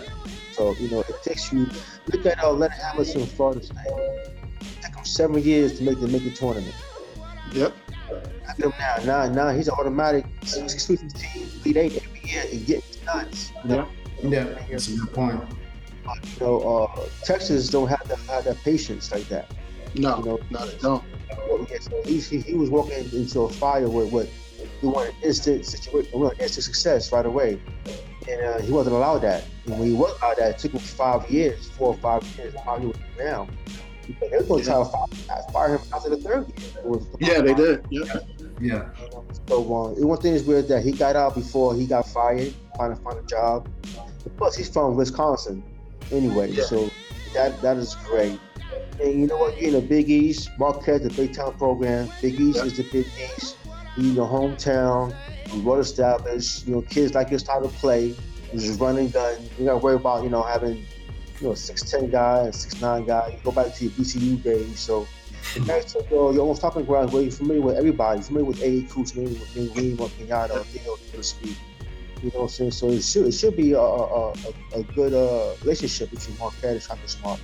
Speaker 3: So, you know, it takes you, look at uh, Leonard Hamilton, Florida State. It took him seven years to make the make the tournament.
Speaker 1: Yep.
Speaker 3: Look at him now. Now, now he's an automatic six weeks team, lead eight every year and get nuts. You know?
Speaker 2: Yeah, yeah, that's a good point.
Speaker 3: But, you know, uh, Texas don't have that, have that patience like that.
Speaker 1: No, you know, not at all.
Speaker 3: He, he, was walking into a fire with what he wanted instant situation, instant success right away, and uh, he wasn't allowed that. And when he was allowed that, it took him five years, four or five years. How he was now. They were going to try to fire, fire him after the third year.
Speaker 1: Yeah, they did. Yeah.
Speaker 2: Yeah.
Speaker 3: So um, one thing is weird that he got out before he got fired, trying to find a job. Plus, he's from Wisconsin, anyway. Yeah. So that that is great. And you know what? You're in the Big East. Marquette, the Big Town program. Big East yeah. is the Big East. You're your hometown. You're well established. You know, kids like your style to play. Just run and gun. You got to worry about you know having you know six ten guy and six nine guy. You go back to your VCU days. So mm-hmm. Okay, so you're, you're almost talking grounds where you're familiar with everybody. You're familiar with A. Coach, familiar with Reem or Kenyatta, Theo, so to speak. You know what I'm saying? So it should, it should be a, a, a, good uh, relationship between Marquette and Shaka Smart.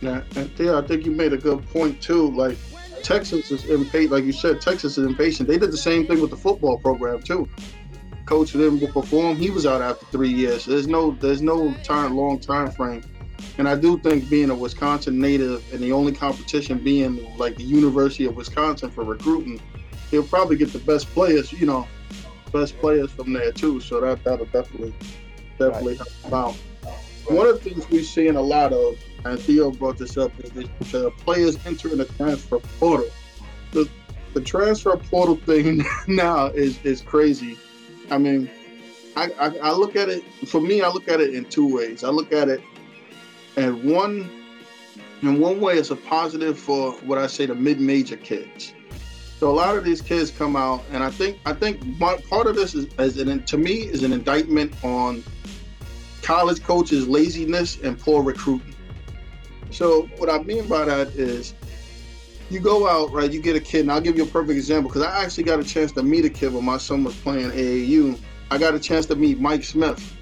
Speaker 1: Yeah, and Theo, I think you made a good point too. Like Texas is impatient, like you said, Texas is impatient. They did the same thing with the football program too. Coach didn't perform; he was out after three years. there's no, there's no time, long time frame and I do think being a Wisconsin native and the only competition being like the University of Wisconsin for recruiting, he'll probably get the best players, you know, best players from there too. So that that'll definitely definitely right. help out. One of the things we're seeing a lot of, and Theo brought this up, is the players entering the transfer portal. The the transfer portal thing now is is crazy. I mean, I, I, I look at it for me. I look at it in two ways. I look at it and one in one way it's a positive for what I say the mid-major kids. So a lot of these kids come out, and I think I think part of this is, is an, to me is an indictment on college coaches' laziness and poor recruiting. So what I mean by that is you go out, right? You get a kid, and I'll give you a perfect example because I actually got a chance to meet a kid when my son was playing AAU. I got a chance to meet Mike Smith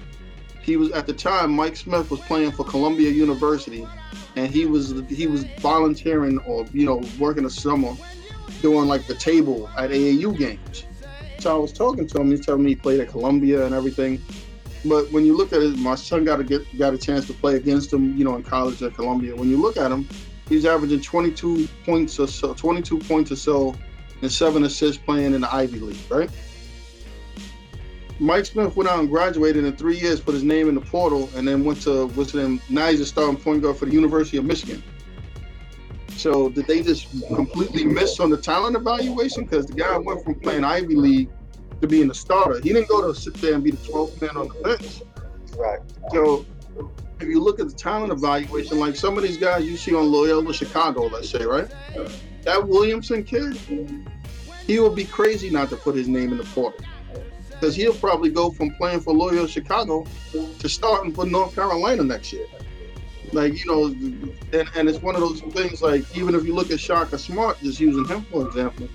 Speaker 1: he was at the time Mike Smith was playing for Columbia University, and he was he was volunteering or you know working a summer doing like the table at AAU games. So I was talking to him. He's telling me he played at Columbia and everything. But when you look at it, my son got to get got a chance to play against him, you know, in college at Columbia. When you look at him, he's averaging 22 points or so, 22 points or so, and seven assists playing in the Ivy League, right? Mike Smith went out and graduated in three years, put his name in the portal, and then went to what's his name? Now he's a starting point guard for the University of Michigan. So did they just completely miss on the talent evaluation? Because the guy went from playing Ivy League to being a starter. He didn't go to sit there and be the 12th man on the bench.
Speaker 3: Right.
Speaker 1: So if you look at the talent evaluation, like some of these guys you see on Loyola Chicago, let's say, right? That Williamson kid, he would be crazy not to put his name in the portal. Because he'll probably go from playing for Loyola Chicago to starting for North Carolina next year. Like, you know, and, and it's one of those things like even if you look at Shaka Smart, just using him for example,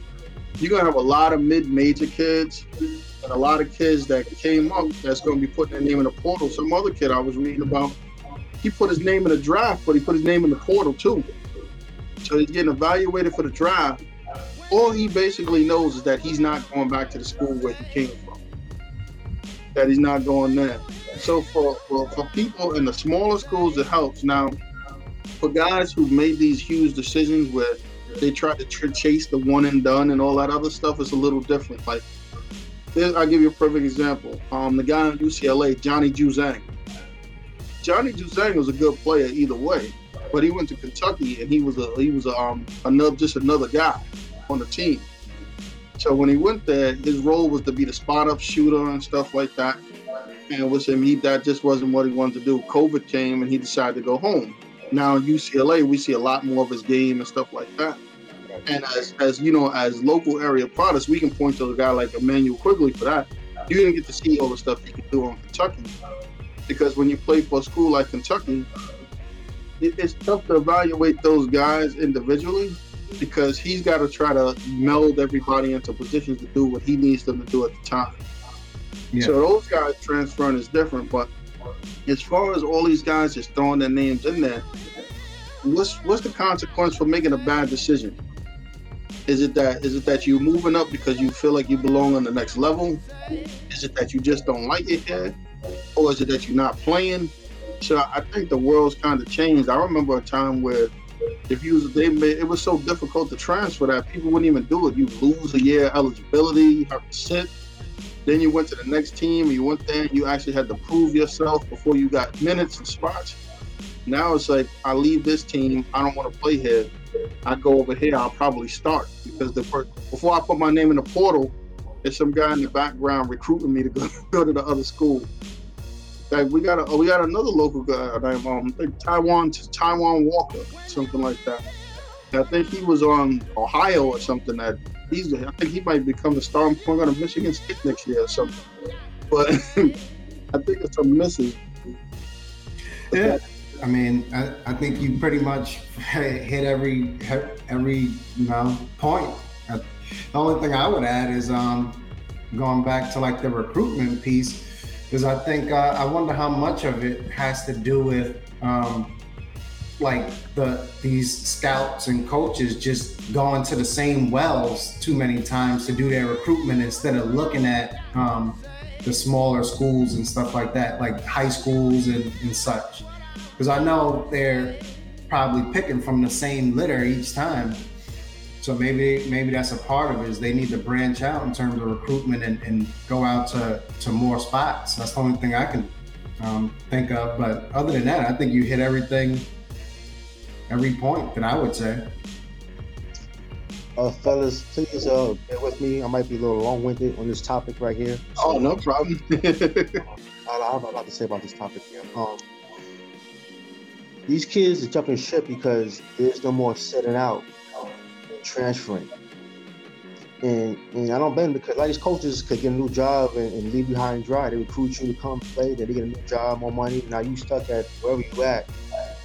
Speaker 1: you're gonna have a lot of mid-major kids and a lot of kids that came up that's gonna be putting their name in the portal. Some other kid I was reading about, he put his name in the draft, but he put his name in the portal too. So he's getting evaluated for the draft. All he basically knows is that he's not going back to the school where he came from. That he's not going there. So for, for, for people in the smaller schools, it helps. Now, for guys who made these huge decisions where they try to tr- chase the one and done and all that other stuff, it's a little different. Like, I'll give you a perfect example. Um, the guy in UCLA, Johnny Juzang. Johnny Juzang was a good player either way, but he went to Kentucky and he was a he was a, um another just another guy on the team. So when he went there, his role was to be the spot up shooter and stuff like that and with him, he that just wasn't what he wanted to do. COVID came and he decided to go home. Now in UCLA, we see a lot more of his game and stuff like that. And as as you know, as local area products, we can point to a guy like Immanuel Quickley for that. You didn't get to see all the stuff he could do on Kentucky. Because when you play for a school like Kentucky, it, it's tough to evaluate those guys individually because he's got to try to meld everybody into positions to do what he needs them to do at the time. Yeah. So those guys transferring is different. But as far as all these guys just throwing their names in there, what's what's the consequence for making a bad decision? Is it that is it that you're moving up because you feel like you belong on the next level? Is it that you just don't like it here? Or is it that you're not playing? So I think the world's kind of changed. I remember a time where if you they made, it was so difficult to transfer that people wouldn't even do it. You lose a year eligibility, you have to sit. Then you went to the next team, you went there, you actually had to prove yourself before you got minutes and spots. Now it's like I leave this team, I don't want to play here. I go over here, I'll probably start because the first, before I put my name in the portal, there's some guy in the background recruiting me to go, go to the other school. Like we got a we got another local guy named um, Taiwan Taiwan Walker, something like that. I think he was on Ohio or something that he's I think he might become the starting point guard of Michigan State next year or something. But I think it's a misses.
Speaker 2: Yeah. I mean, I, I think you pretty much hit every every you know point. The only thing I would add is um, going back to like the recruitment piece, because I think uh, I wonder how much of it has to do with um, like the these scouts and coaches just going to the same wells too many times to do their recruitment instead of looking at um, the smaller schools and stuff like that, like high schools and, and such. Because I know they're probably picking from the same litter each time. So maybe maybe that's a part of it is they need to branch out in terms of recruitment and, and go out to, to more spots. That's the only thing I can um, think of. But other than that, I think you hit everything every point that I would say.
Speaker 3: Uh, fellas, please uh, bear with me. I might be a little long-winded on this topic right here.
Speaker 1: Oh, no problem.
Speaker 3: I, have a lot to say about this topic here. Um, these kids are jumping ship because there's no more setting out and transferring. And, and I don't blame them because a lot of these coaches could get a new job and, and leave you high and dry. They recruit you to come play, then they get a new job, more money. Now you stuck at wherever you at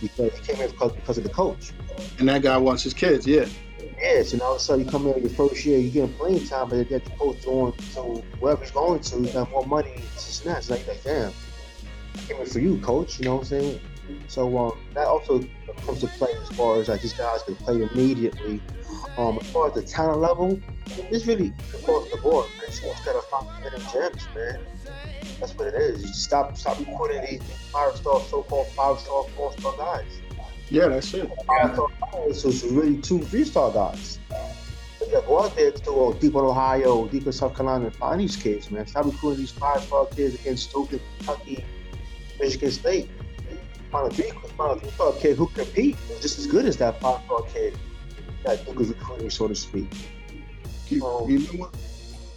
Speaker 3: because he came here because, because of the coach.
Speaker 1: And that guy wants his kids, yeah.
Speaker 3: Yes, and all of a sudden you come in your first year, you get a playing time, but that the coach going to wherever he's going to, he's got more money to snatch. Like, like damn, I came here for you, coach. You know what I'm saying? So um, that also comes to play as far as like these guys can play immediately. Um, as far as the talent level, it's really across the board. Man. You just gotta find hidden gems, man. That's what it is. You stop stop putting these five star, so called five star, four star guys.
Speaker 1: Yeah, that's it.
Speaker 3: Five star guys, so it's really two, three star guys. But yeah, go out there to uh, deep in Ohio, deep in South Carolina, and find these kids, man. Stop recruiting these five star kids against Stoughton, Kentucky, Michigan State. Find a three, find a three star kid who compete just as good as that five star kid that Duke is recruiting, so to speak.
Speaker 1: You,
Speaker 3: Um,
Speaker 1: you know what?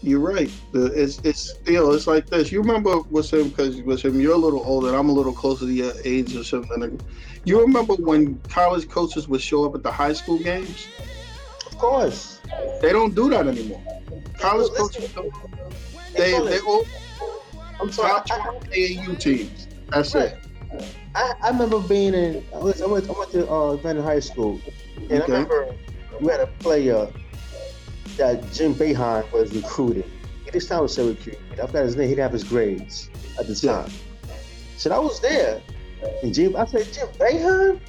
Speaker 1: You're right. It's it's you know it's like this. You remember with him because with him you're a little older. I'm a little closer to your age or something. You remember when college coaches would show up at the high school games?
Speaker 3: Of course.
Speaker 1: They don't do that anymore. College coaches, don't- they they all
Speaker 3: I'm sorry. I, I,
Speaker 1: AAU teams. That's it.
Speaker 3: I, I remember being in. I went, I went, to uh, Brandon High School, and I
Speaker 1: Okay.
Speaker 3: remember we had a player that Jim Boeheim was recruiting. He sound so recruiting. I forgot his name. He didn't have his grades at the time. So I was there, and Jim. I said, Jim Boeheim.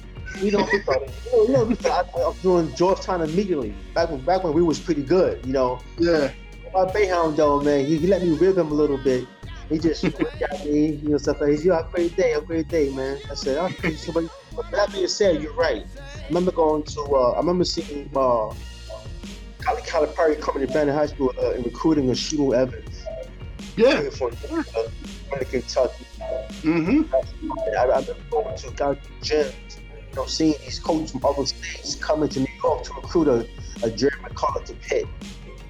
Speaker 3: You know, we thought, you know, you we thought I, I was doing Georgetown immediately. Back when, back when we was pretty good. You know,
Speaker 1: Yeah.
Speaker 3: my Bayhound though, man, he, he let me rib him a little bit. He just got me, you know, stuff like that. He's, yo, have a great day, have a great day, man. I said, okay, somebody. But that being said, you're right. I remember going to, uh, I remember seeing uh, Kali Calipari coming to Brandon High School uh, and recruiting a Shimo Evans
Speaker 1: Yeah.
Speaker 3: from uh, Kentucky.
Speaker 1: Mm-hmm.
Speaker 3: I, I remember going to guys gyms, you know, seeing these coaches from other states coming to New York to recruit a, a Jerry McCullough to Pitt.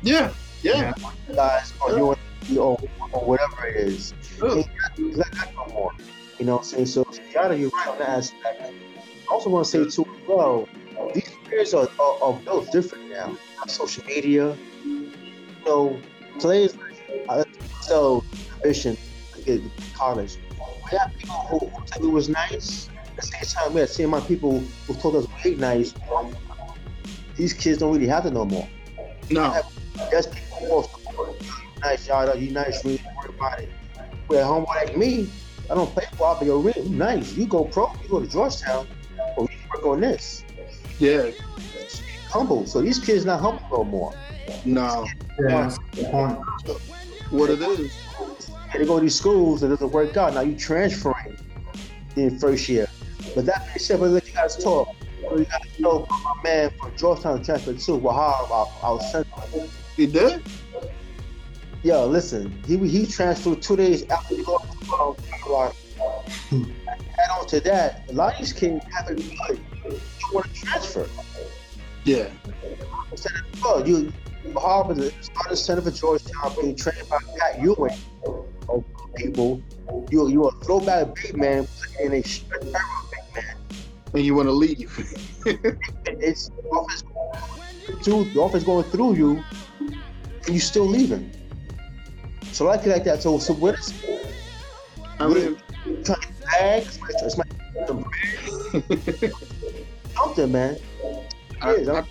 Speaker 1: Yeah. Yeah.
Speaker 3: guys on your or, or whatever it is.
Speaker 1: Sure.
Speaker 3: Ain't got that no more. You know what I'm saying? So, you're right on that aspect. I also want to say too as well, these players are, are, are built different now. Social media, you know, players uh, so ambition in college. We have people who, who it was nice. At the same time, we have seen my people who told us we ain't nice. These kids don't really have to know more.
Speaker 1: No.
Speaker 3: That's people who you nice, y'all. You nice, really worry about it. Where homeboy like me, I don't play for but you're real nice. You go pro, you go to Georgetown, or you can work on this.
Speaker 1: Yeah.
Speaker 3: Humble. So these kids not humble no more.
Speaker 1: No.
Speaker 2: Yeah, that's.
Speaker 1: What it is.
Speaker 3: And they go to these schools and it doesn't work out. Now you transferring in first year. But that being said, but let you guys talk. You guys know my man from Georgetown transferred too. Wahab, our, our center.
Speaker 1: He did?
Speaker 3: Yo, listen, he he transferred two days after he got to Colorado. Add on to that, a lot of these kids have it good. You want to transfer.
Speaker 1: Yeah.
Speaker 3: Of, oh, you, Harvard is starting center for Georgetown, being trained by Pat Ewing of people. You you a throwback big man in a straight big man.
Speaker 1: And you want to leave.
Speaker 3: It's the offense through the offense going through you, and you still leaving. So I like it like that. So so what is
Speaker 1: I mean,
Speaker 3: trying to? It's my something, man.
Speaker 1: I, I,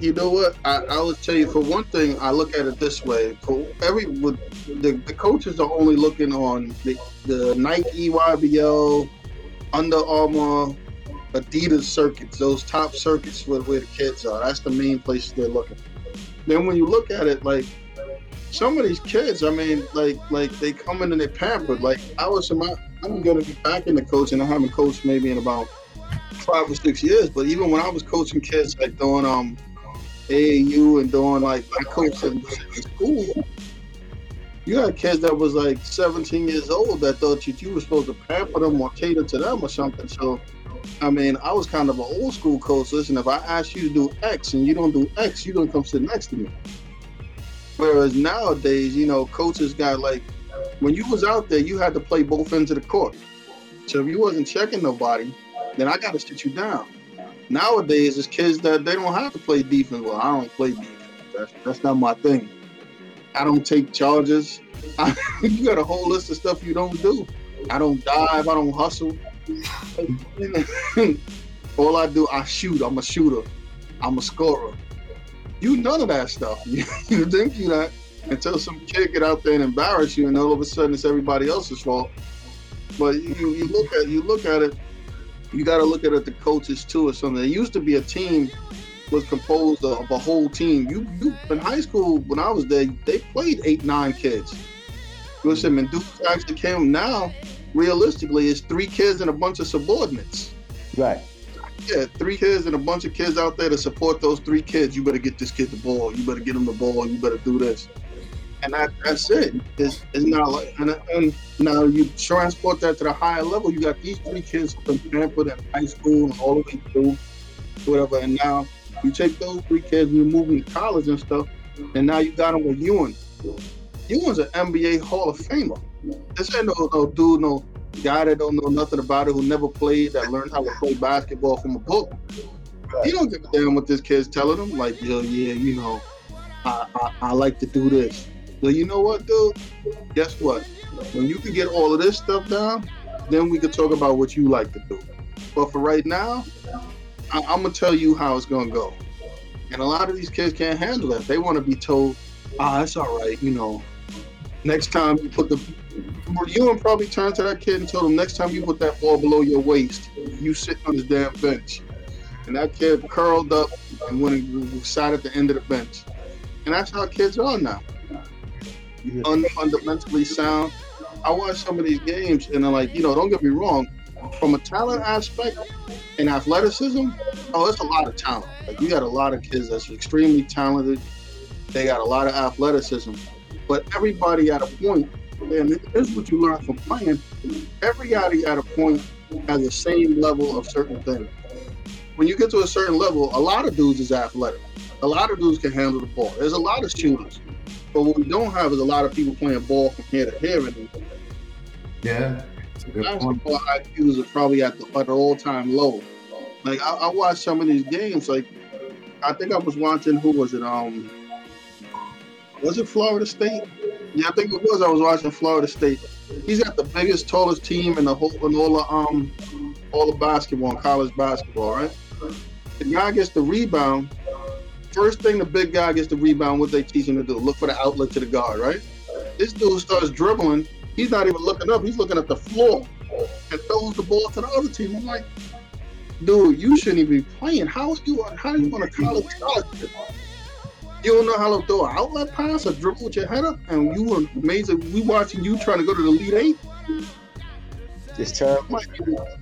Speaker 1: you know what? I, I would tell you for one thing, I look at it this way: for every the, the coaches are only looking on the, the Nike, EYBL, Under Armour, Adidas circuits, those top circuits where, where the kids are. That's the main places they're looking. Then when you look at it, like some of these kids, I mean, like like they come in and they pampered. Like I was, in my, I'm gonna be back in the coaching. I haven't coached maybe in about five or six years. But even when I was coaching kids, like doing um AAU and doing like I coached in, school, you had kids that was like 17 years old that thought you, you were supposed to pamper them or cater to them or something. So, I mean, I was kind of an old school coach. Listen, if I ask you to do X and you don't do X, you're gonna come sit next to me. Whereas nowadays, you know, coaches got like when you was out there, you had to play both ends of the court. So if you wasn't checking nobody, then I got to sit you down. Nowadays, it's kids that they don't have to play defense. Well, I don't play defense. That's, that's not my thing. I don't take charges. I, you got a whole list of stuff you don't do. I don't dive. I don't hustle. All I do, I shoot. I'm a shooter. I'm a scorer. You none of that stuff. You, you think you that until some kid get out there and embarrass you, and all of a sudden it's everybody else's fault. But you, you look at you look at it, you got to look at it at the coaches too or something. It used to be a team was composed of a whole team. You, you in high school when I was there, they played eight nine kids. Listen, and dudes actually came now. Realistically, it's three kids and a bunch of subordinates.
Speaker 3: Right.
Speaker 1: Yeah, three kids and a bunch of kids out there to support those three kids. You better get this kid the ball. You better get him the ball. You better do this. And that, that's it. It's, it's not like, and, and now you transport that to the higher level. You got these three kids from pampered in high school and all the way through, whatever. And now you take those three kids and you move them to college and stuff, and now you got them with Ewing. Ewing's an NBA Hall of Famer. This ain't no, no dude, no guy that don't know nothing about it, who never played, that learned how to play basketball from a book. He don't give a damn what this kid's telling him. Like, yo, yeah, you know, I, I, I like to do this. But you know what, dude? Guess what? When you can get all of this stuff down, then we can talk about what you like to do. But for right now, I, I'm gonna tell you how it's gonna go. And a lot of these kids can't handle that. They want to be told, "Ah, it's all right," you know. Next time you put the, you and probably turn to that kid and told him, "Next time you put that ball below your waist, you sit on this damn bench." And that kid curled up and went and sat at the end of the bench. And that's how kids are now. Unfundamentally sound. I watch some of these games and I'm like, you know, don't get me wrong, from a talent aspect and athleticism, oh, it's a lot of talent. Like you got a lot of kids that's extremely talented. They got a lot of athleticism, but everybody at a point, and this is what you learn from playing. Everybody at a point has the same level of certain things. When you get to a certain level, a lot of dudes is athletic. A lot of dudes can handle the ball. There's a lot of shooters. But what we don't have is a lot of people playing ball from here to here anymore.
Speaker 2: Yeah.
Speaker 1: Basketball IQs are probably at the at an all time low. Like I, I watched some of these games. Like I think I was watching. Who was it? Um, was it Florida State? Yeah, I think it was. I was watching Florida State. He's got the biggest, tallest team in the whole in all the um all the basketball, college basketball, right? The guy gets the rebound. First thing the big guy gets the rebound, what they teach him to do? Look for the outlet to the guard, right? This dude starts dribbling. He's not even looking up. He's looking at the floor and throws the ball to the other team. I'm like, dude, you shouldn't even be playing. How are you? How are you going to college scholarship? You don't know how to throw an outlet pass or dribble with your head up, and you were amazing. We watching you trying to go to the Elite Eight.
Speaker 3: It's terrible.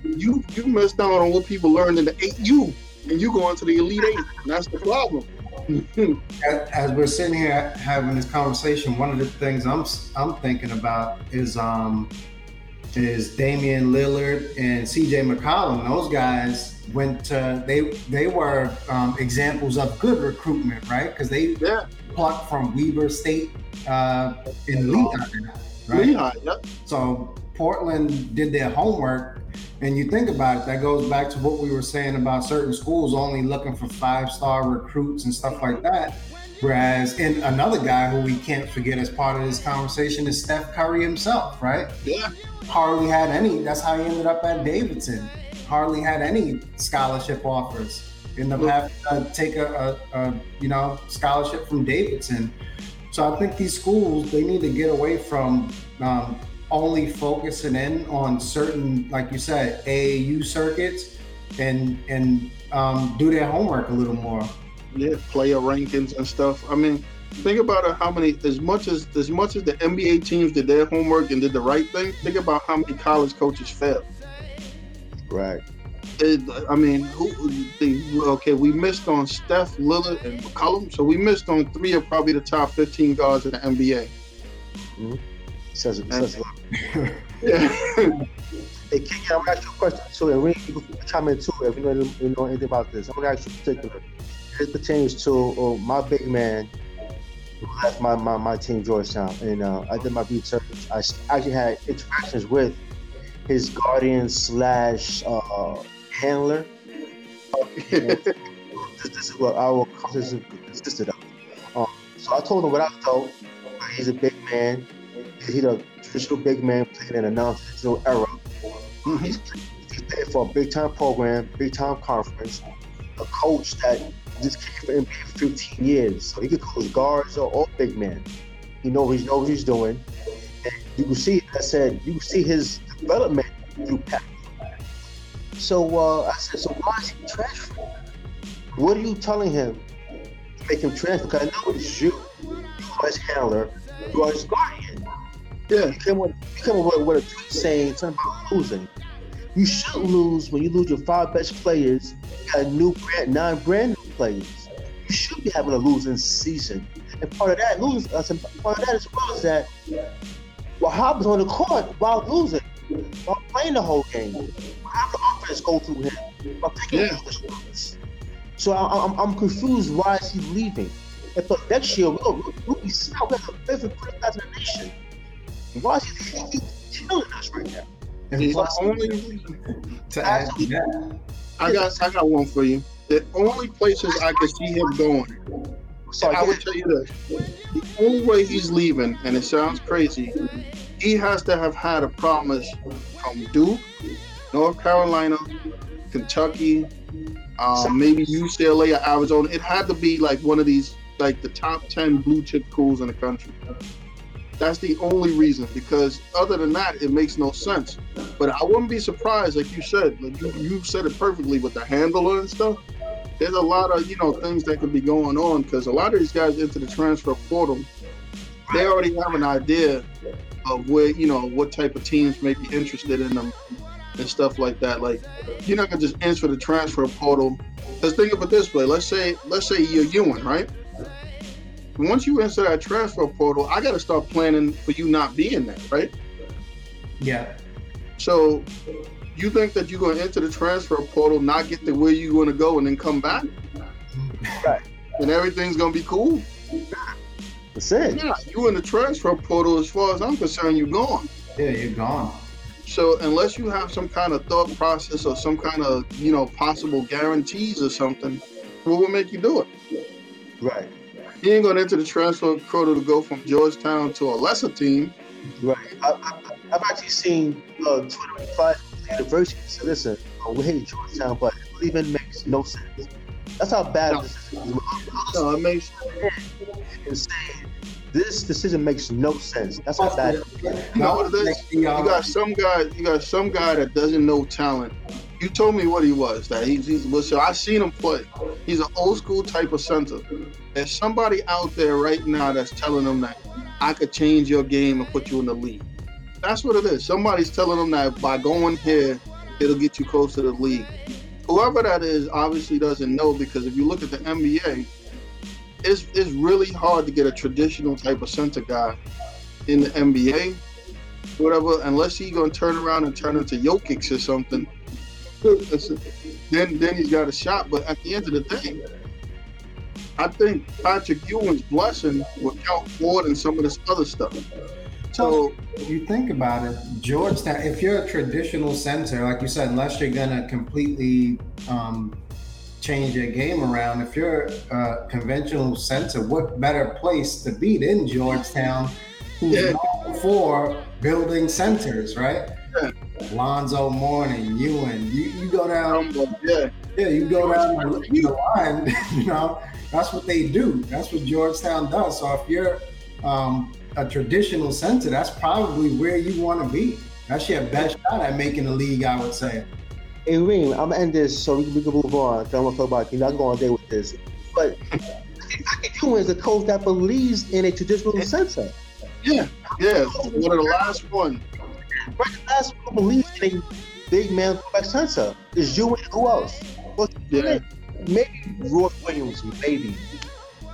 Speaker 1: You you missed out on what people learned in the eight U, and you go into the Elite Eight. And that's the problem.
Speaker 2: As, as we're sitting here having this conversation, one of the things I'm I'm thinking about is um is Damian Lillard and CJ McCollum. Those guys went to they they were um, examples of good recruitment, right? Because they
Speaker 1: Yeah,
Speaker 2: plucked from Weber State uh, in Lehigh, right?
Speaker 1: Lehigh. Yep.
Speaker 2: So Portland did their homework, and you think about it, that goes back to what we were saying about certain schools only looking for five star recruits and stuff like that. Whereas, and another guy who we can't forget as part of this conversation is Steph Curry himself, right?
Speaker 1: Yeah.
Speaker 2: Hardly had any. That's how he ended up at Davidson. Hardly had any scholarship offers. Ended up having to take a, a, a you know scholarship from Davidson. So I think these schools they need to get away from um, only focusing in on certain, like you said, AAU circuits, and and um, do their homework a little more.
Speaker 1: yeah, player rankings and stuff. I mean, think about how many as much as as much as the NBA teams did their homework and did the right thing, think about how many college coaches failed.
Speaker 3: Right.
Speaker 1: It, I mean, who the, okay, we missed on Steph, Lillard, and McCollum, so we missed on three of probably the top 15 guards in the NBA.
Speaker 3: Says, says a lot.
Speaker 1: Yeah.
Speaker 3: Hey, King, I'm gonna ask you a question too, and we can chime in too if you know, you know anything about this. I'm gonna ask you particular. It pertains to uh, my big man who left my, my, my team Georgetown, and uh, I did my research. I actually had interactions with his guardian slash uh, handler. this, this is what our conversation consisted of. Um, so I told him what I felt. He's a big man. He's a traditional big man playing in a non-traditional era. He's, he's playing for a big time program, big time conference, a coach that just came for NBA for 15 years. So he could coach guards or, all big men. He knows he knows what he's doing. And you can see, I said, you can see his development through Pat. So uh, I said, so why is he transferring? What are you telling him to make him transfer? Because I know it's you, you are his handler, you are his guardian.
Speaker 1: Yeah.
Speaker 3: You came with, came with, with a tweet saying something about losing. You should lose when you lose your five best players, you got new brand, nine brand new players. You should be having a losing season. And part of that losing, uh, part of that as well is that Wahab was on the court while losing, while playing the whole game. How the offense go through him while taking
Speaker 1: Yeah.
Speaker 3: shots. So I, I'm, I'm confused. Why is he leaving? And for next year, we'll, we'll be south. We're the fifth and class in the nation. Why is killing us right now?
Speaker 2: And
Speaker 1: The only
Speaker 2: to add to that,
Speaker 1: I got I got one for you. The only places I could see him going
Speaker 3: So
Speaker 1: I would tell you this: the only way he's leaving, and it sounds crazy, he has to have had a promise from Duke, North Carolina, Kentucky, um, maybe UCLA or Arizona. It had to be like one of these, like the top ten blue chip schools in the country. That's the only reason, because other than that, it makes no sense. But I wouldn't be surprised, like you said, like you, you said it perfectly with the handler and stuff there's a lot of you know things that could be going on because a lot of these guys into the transfer portal, they already have an idea of where you know what type of teams may be interested in them and stuff like that. Like you're not gonna just enter the transfer portal. Let's think of it this way. Let's say let's say you're Ewing, right? Once you enter that transfer portal, I got to start planning for you not being there, right?
Speaker 2: yeah,
Speaker 1: So you think that you're going to enter the transfer portal, not get to where you're going to go, and then come back,
Speaker 3: Right.
Speaker 1: and everything's going to be cool?
Speaker 3: That's it.
Speaker 1: Yeah, you in the transfer portal. As far as I'm concerned, you're gone.
Speaker 2: yeah, you're gone.
Speaker 1: So unless you have some kind of thought process or some kind of you know possible guarantees or something, what would make you do it?
Speaker 3: Right.
Speaker 1: You ain't going to enter the transfer portal to go from Georgetown to a lesser team.
Speaker 3: Right. I, I, I've actually seen uh, Twitter replies from the university say, listen, uh, we hate Georgetown, but leaving makes no sense. That's how bad
Speaker 1: No.
Speaker 3: this is.
Speaker 1: No, it makes
Speaker 3: And saying this decision makes no sense. That's how bad. it is.
Speaker 1: You know what it is? You got some guy. You got some guy that doesn't know talent. You told me what he was. That he's he's. So I seen him play. He's an old school type of center. There's somebody out there right now that's telling him that I could change your game and put you in the league. That's what it is. Somebody's telling him that by going here, it'll get you close to the league. Whoever that is obviously doesn't know because if you look at the NBA, it's it's really hard to get a traditional type of center guy in the NBA whatever, unless he gonna turn around and turn into Jokic or something, then then he's got a shot. But at the end of the day, I think Patrick Ewing's blessing will count more than some of this other stuff. So
Speaker 2: If you think about it, Georgetown, if you're a traditional center, like you said, unless you're going to completely um, change your game around, if you're a conventional center, what better place to be than Georgetown, who's
Speaker 1: Yeah.
Speaker 2: known for building centers, right?
Speaker 1: Yeah.
Speaker 2: Lonzo Mourning, Ewing, you, you go down,
Speaker 1: um, yeah,
Speaker 2: yeah, you go down the, the line, you know, that's what they do. That's what Georgetown does. So if you're um, a traditional center, that's probably where you want to be. That's your best shot at making the league, I would say.
Speaker 3: Hey, Reem, I'm gonna end this so we, can- we can move on. 'cause I want to talk about you. I can go all day with this, but Patrick Ewing is a coach that believes in a traditional center.
Speaker 1: yeah, yeah. One of the last one.
Speaker 3: Right, the last one who believes in a big man back center is you and who else? Well,
Speaker 1: Yeah.
Speaker 3: maybe Roy Williams, maybe.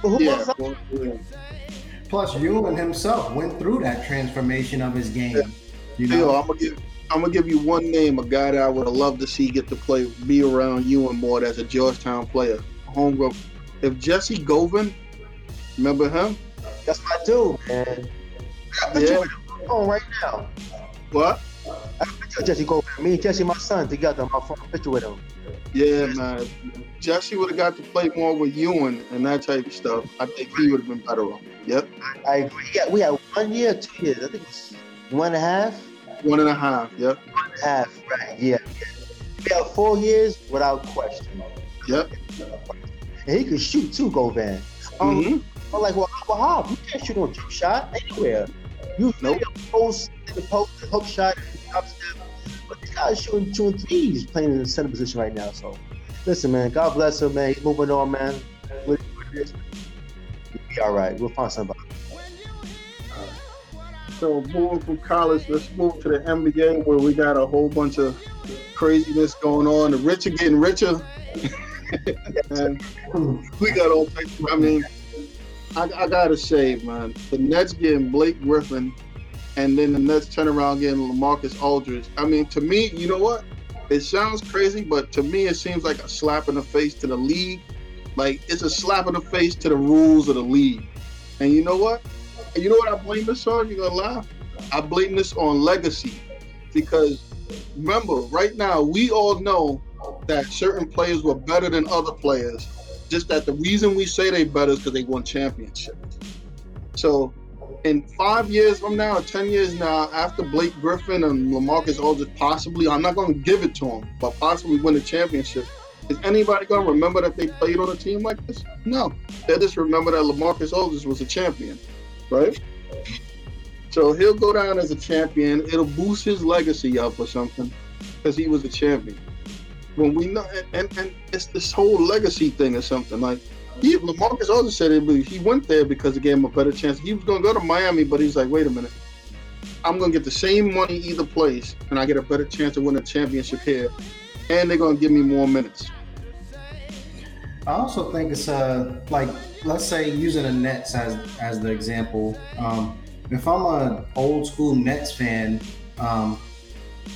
Speaker 3: But who
Speaker 1: Yeah,
Speaker 3: else?
Speaker 2: Plus, Ewing himself went through that transformation of his game. You
Speaker 1: Yo,
Speaker 2: know,
Speaker 1: I'm gonna give I'm gonna give you one name, a guy that I would have loved to see get to play, be around you and more as a Georgetown player, a homegrown. If Jessie Govan, remember him?
Speaker 3: That's my dude, man. I got a
Speaker 1: Yeah.
Speaker 3: with on right now.
Speaker 1: What?
Speaker 3: I got a picture of Jessie Govan. Me and Jessie, my son, together. My phone picture with him.
Speaker 1: Yeah, man. Jessie would have got to play more with Ewing and that type of stuff. I think he would have been better off. Yep,
Speaker 3: I agree. Yeah, we had one year, two years. I think it's one and a half.
Speaker 1: one and a half. Yep,
Speaker 3: One and a half, right? Yeah. We had four years without question.
Speaker 1: yep.
Speaker 3: And he could shoot too, Govan. Um,
Speaker 1: hmm
Speaker 3: I'm like, well, Wahab, you can't shoot on jump shot anywhere. You
Speaker 1: Nope.
Speaker 3: post the post, the hook shot, top step. But this guy's shooting two and threes, playing in the center position right now. So, listen, man, God bless him, man. He's moving on, man. We'll be all right. We'll find somebody.
Speaker 1: So moving from college, let's move to the NBA where we got a whole bunch of craziness going on. The rich are getting richer. and we got all types. I mean, I, I, gotta say, man, the Nets getting Blake Griffin, and then the Nets turn around getting LaMarcus Aldridge. I mean, to me, you know what? It sounds crazy, but to me, it seems like a slap in the face to the league. Like it's a slap in the face to the rules of the league. And you know what? you know what I blame this on? You're gonna laugh. I blame this on legacy because remember, right now we all know that certain players were better than other players. Just that the reason we say they better is because they won championships. So in five years from now, ten years now, after Blake Griffin and LaMarcus Aldridge possibly, I'm not going to give it to them, but possibly win a championship. Is anybody going to remember that they played on a team like this? No. They just remember that LaMarcus Aldridge was a champion right? So he'll go down as a champion. It'll boost his legacy up or something because he was a champion. When we know, and, and it's this whole legacy thing or something like. He, LaMarcus also said it, but he went there because it gave him a better chance. He was to go to Miami, but he's like, wait a minute. I'm to get the same money either place, and I get a better chance to win a championship here, and they're to give me more minutes.
Speaker 2: I also think it's uh like let's say using the Nets as as the example. Um, if I'm an old school Nets fan, um,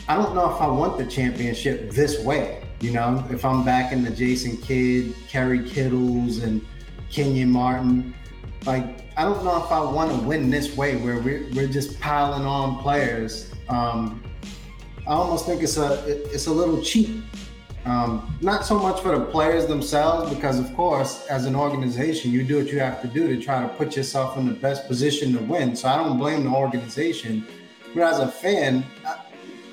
Speaker 2: I don't know if I want the championship this way. You know, if I'm back in the Jason Kidd, Kerry Kittles, and Kenyon Martin, like I don't know if I want to win this way where we're, we're just piling on players. Um, I almost think it's a it's a little cheap um, not so much for the players themselves, because of course, as an organization, you do what you have to do to try to put yourself in the best position to win. So I don't blame the organization. But as a fan, uh,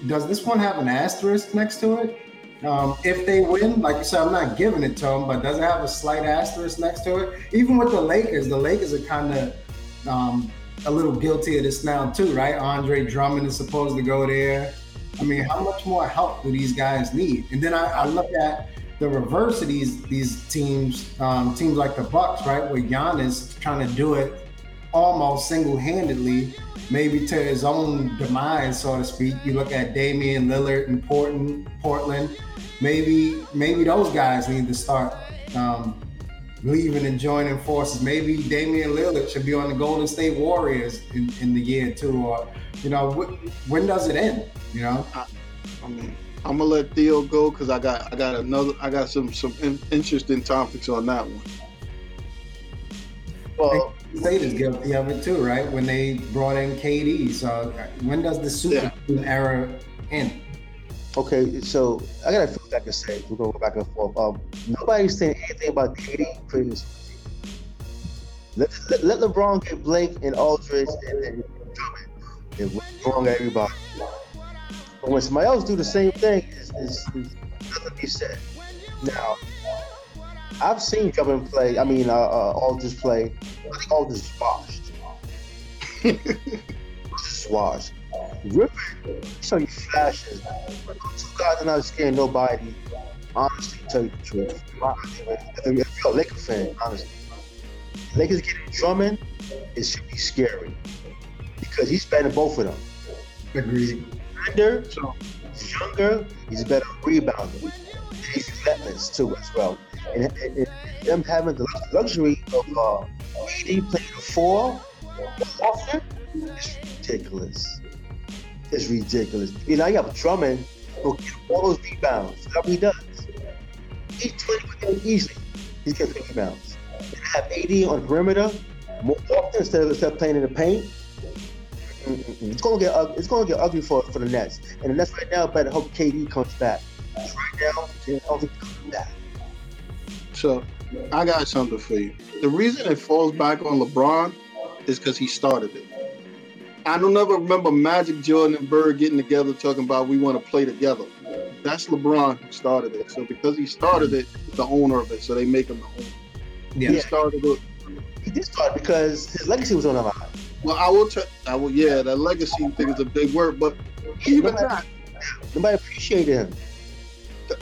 Speaker 2: does this one have an asterisk next to it? Um, if they win, like you said, I'm not giving it to them, but does it have a slight asterisk next to it? Even with the Lakers, the Lakers are kind of um, a little guilty of this now too, right? Andre Drummond is supposed to go there. I mean, how much more help do these guys need? And then I, I look at the reverse of these these teams, um, teams like the Bucks, right, where Giannis trying to do it almost single-handedly, maybe to his own demise, so to speak. You look at Damian Lillard in Portland, Portland. Maybe maybe those guys need to start um, leaving and joining forces. Maybe Damian Lillard should be on the Golden State Warriors in, in the year two, or you know, when does it end? You know, I,
Speaker 1: I mean, I'm gonna let Theo go because I got I got another I got some some in, interesting topics on that one.
Speaker 2: Well, State is guilty of it too, right? When they brought in KD. So when does the super yeah. era end?
Speaker 3: Okay, so I got a few things I can say. We're gonna go back and forth. Um, nobody's saying anything about KD. Let, let, let LeBron get Blake and Aldridge and, and Drummond and LeBron everybody. But when somebody else do the same thing, is, is, nothing to be said. Now, I've seen Drummond play. I mean, uh, uh, Aldridge play. I think Aldridge is washed. just washed. Griffin, show you flashes. Two guys are not scaring nobody. Honestly, to tell you the truth. If you're a Laker fan, honestly, Lakers getting Drummond, it should be scary because he's better than both of them.
Speaker 2: Agreed
Speaker 3: defender, he's younger, he's a better rebounder. He's relentless too as well. And, and, and them having the luxury of uh, playing a four often is ridiculous. It's ridiculous. You know, you have Drummond who get all those rebounds. That's what he does. He's 20 with them easily. He's getting rebounds. And have AD on perimeter more often instead of, instead of playing in the paint Mm-mm-mm. It's gonna get ugly. It's gonna get ugly for for the Nets, and the Nets right now better hope KD comes back. Right now, they don't think coming back.
Speaker 1: So, I got something for you. The reason it falls back on LeBron is because he started it. I don't ever remember Magic Jordan and Bird getting together talking about we want to play together. That's LeBron who started it. So because he started it, the owner of it, so they make him the owner.
Speaker 3: Yeah. He started it. He did start because his legacy was on the line.
Speaker 1: Well, I will. T- I will. Yeah, that legacy thing is a big word, but Even that,
Speaker 3: Nobody appreciated him.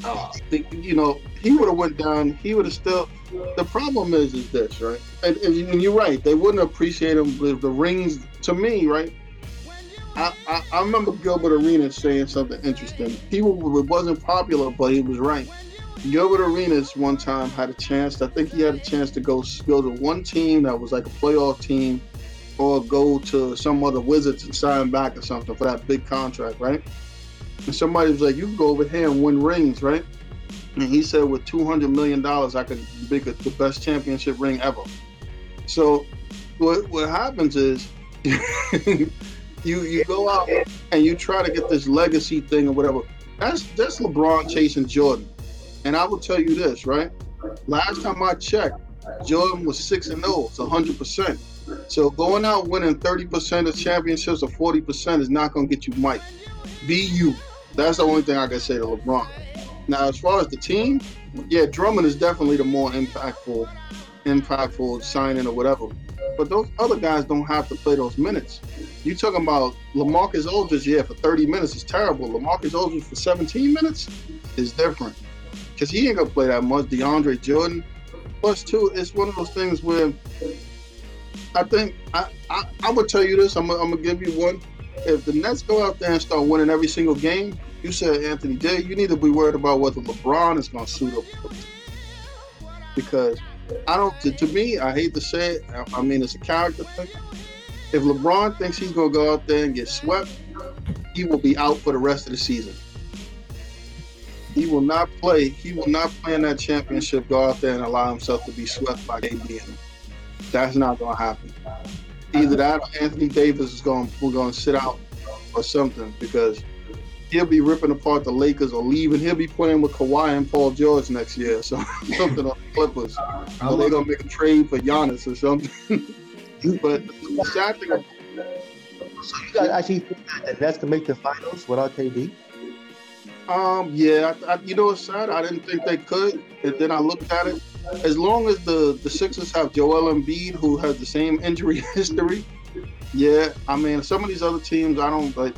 Speaker 1: Uh, the- you know, he would have went down. He would have still. The problem is, is this right? And, and you- and you're right. They wouldn't appreciate him with the rings. To me, right? I, I, I remember Gilbert Arenas saying something interesting. He wasn't popular, but he was right. Gilbert Arenas one time had a chance. I think he had a chance to go go to one team that was like a playoff team, or go to some other Wizards and sign back or something for that big contract, right? And somebody was like, "You can go over here and win rings, right?" And he said, "With two hundred million dollars, I could make it the best championship ring ever." So, what what happens is, you you go out and you try to get this legacy thing or whatever. That's that's LeBron chasing Jordan. And I will tell you this, right? Last time I checked, Jordan was six and zero. It's hundred percent. So going out winning thirty percent of championships or forty percent is not going to get you Mike. Be you. That's the only thing I can say to LeBron. Now, as far as the team, yeah, Drummond is definitely the more impactful, impactful signing or whatever. But those other guys don't have to play those minutes. You talking about Lamarcus Aldridge? Yeah, for 30 minutes is terrible. Lamarcus Aldridge for 17 minutes is different because he ain't gonna play that much. DeAndre Jordan. two, it's one of those things where I think I I, I would tell you this. I'm I'm gonna give you one. If the Nets go out there and start winning every single game, you said Anthony Day, you need to be worried about whether LeBron is gonna suit up. Because I don't. To, to me, I hate to say it. I, I mean, it's a character thing. If LeBron thinks he's gonna go out there and get swept, he will be out for the rest of the season. He will not play. He will not play in that championship. Go out there and allow himself to be swept by KD. That's not gonna happen. Either that or Anthony Davis is going. We're gonna sit out or something because he'll be ripping apart the Lakers or leaving. He'll be playing with Kawhi and Paul George next year. So something on the Clippers.
Speaker 2: I
Speaker 1: Or they're gonna make a trade for Giannis or something. but the sad thing
Speaker 3: So you guys actually think that the Nets can make the finals without KD?
Speaker 1: Um, yeah, I, I, you know what's sad? I didn't think they could, and then I looked at it. As long as the the Sixers have Joel Embiid, who has the same injury history, yeah. I mean, some of these other teams, I don't like.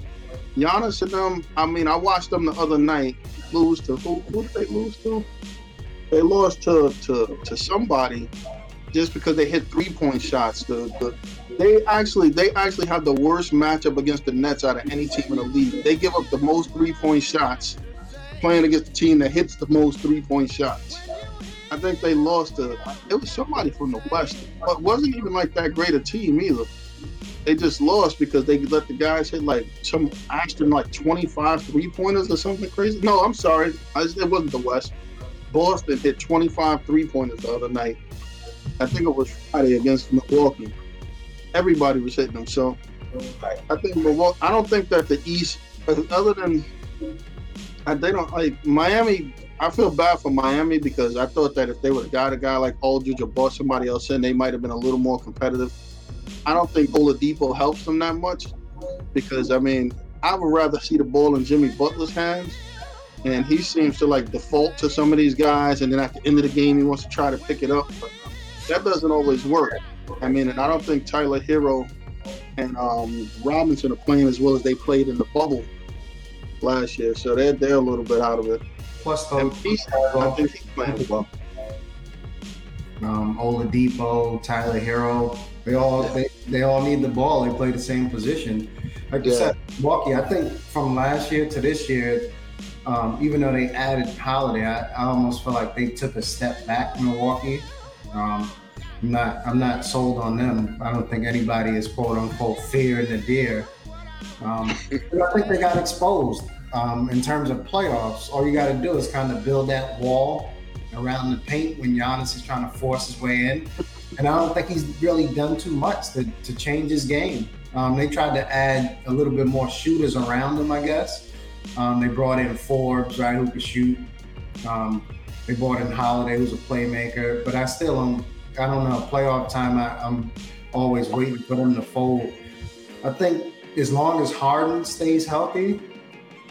Speaker 1: Giannis and them. I mean, I watched them the other night lose to who? Who did they lose to? They lost to to to somebody just because they hit three point shots. The, the they actually they actually have the worst matchup against the Nets out of any team in the league. They give up the most three point shots playing against the team that hits the most three point shots. I think they lost to it was somebody from the West, but wasn't even like that great a team either. They just lost because they let the guys hit like some Ashton like 25 three pointers or something crazy. No, I'm sorry, I, it wasn't the West. Boston hit 25 three pointers the other night. I think it was Friday against Milwaukee. Everybody was hitting them. So I think Milwaukee. I don't think that the East, other than I, they don't like Miami. I feel bad for Miami because I thought that if they would have got a guy like Aldridge or bought somebody else in, they might have been a little more competitive. I don't think Oladipo helps them that much because I mean I would rather see the ball in Jimmy Butler's hands, and he seems to like default to some of these guys, and then at the end of the game he wants to try to pick it up, but that doesn't always work. I mean, and I don't think Tyler Herro and um, Robinson are playing as well as they played in the bubble last year, so they're they're a little bit out of it.
Speaker 2: plus those
Speaker 1: I think he's playing well.
Speaker 2: um, Oladipo, Tyler Herro, they all they, they all need the ball. They play the same position. Like you
Speaker 1: Yeah.
Speaker 2: said, Milwaukee. I think from last year to this year, um, even though they added Holiday, I, I almost feel like they took a step back. Milwaukee. Um, I'm not I'm not sold on them. I don't think anybody is quote unquote fearing the deer. Um, I think they got exposed um, in terms of playoffs. All you got to do is kind of build that wall around the paint when Giannis is trying to force his way in. And I don't think he's really done too much to, to change his game. Um, they tried to add a little bit more shooters around him, I guess. Um, they brought in Forbes, right, who could shoot. Um, they brought in Holiday, who's a playmaker. But I still, um, I don't know, playoff time, I, I'm always waiting for them to fold. I think as long as Harden stays healthy,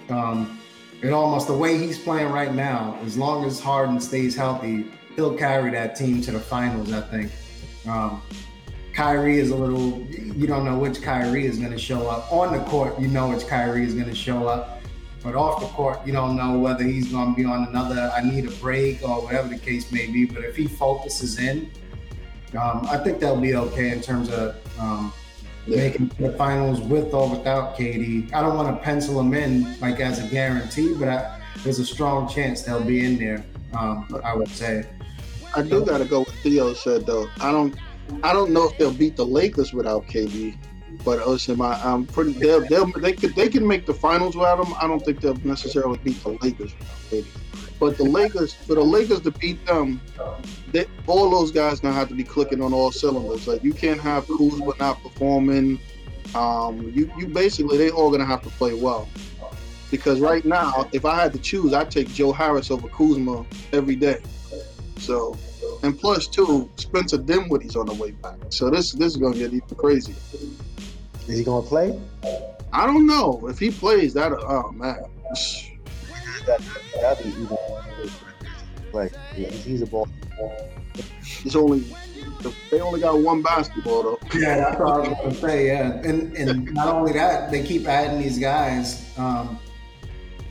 Speaker 2: um, and almost the way he's playing right now, as long as Harden stays healthy, he'll carry that team to the finals. I think. Um, Kyrie is a little. You don't know which Kyrie is going to show up on the court. You know which Kyrie is going to show up, but off the court, you don't know whether he's going to be on another. I need a break or whatever the case may be. But if he focuses in, um, I think that'll be okay in terms of um, yeah. making the finals with or without KD. I don't want to pencil them in like as a guarantee, but I, there's a strong chance they'll be in there. Um, I would say.
Speaker 1: I do got to go with Theo said though. I don't, I don't know if they'll beat the Lakers without KD, but listen, I, I'm pretty. They'll, they'll, they could, they can make the finals without him. I don't think they'll necessarily beat the Lakers without KD. But the Lakers, for the Lakers to beat them, they, all those guys gonna have to be clicking on all cylinders. Like you can't have Kuzma not performing. Um, you you basically they all gonna have to play well. Because right now, if I had to choose, I'd take Joe Harris over Kuzma every day. So, and plus two, Spencer Dinwiddie's on the way back. So this this is gonna get even crazy.
Speaker 3: Is he gonna play?
Speaker 1: I don't know if he plays. That oh man.
Speaker 3: That, that'd be even like he's a ball.
Speaker 1: It's only they only got one basketball though.
Speaker 2: Yeah, that's what I was gonna say. Yeah, and and not only that, they keep adding these guys. Um,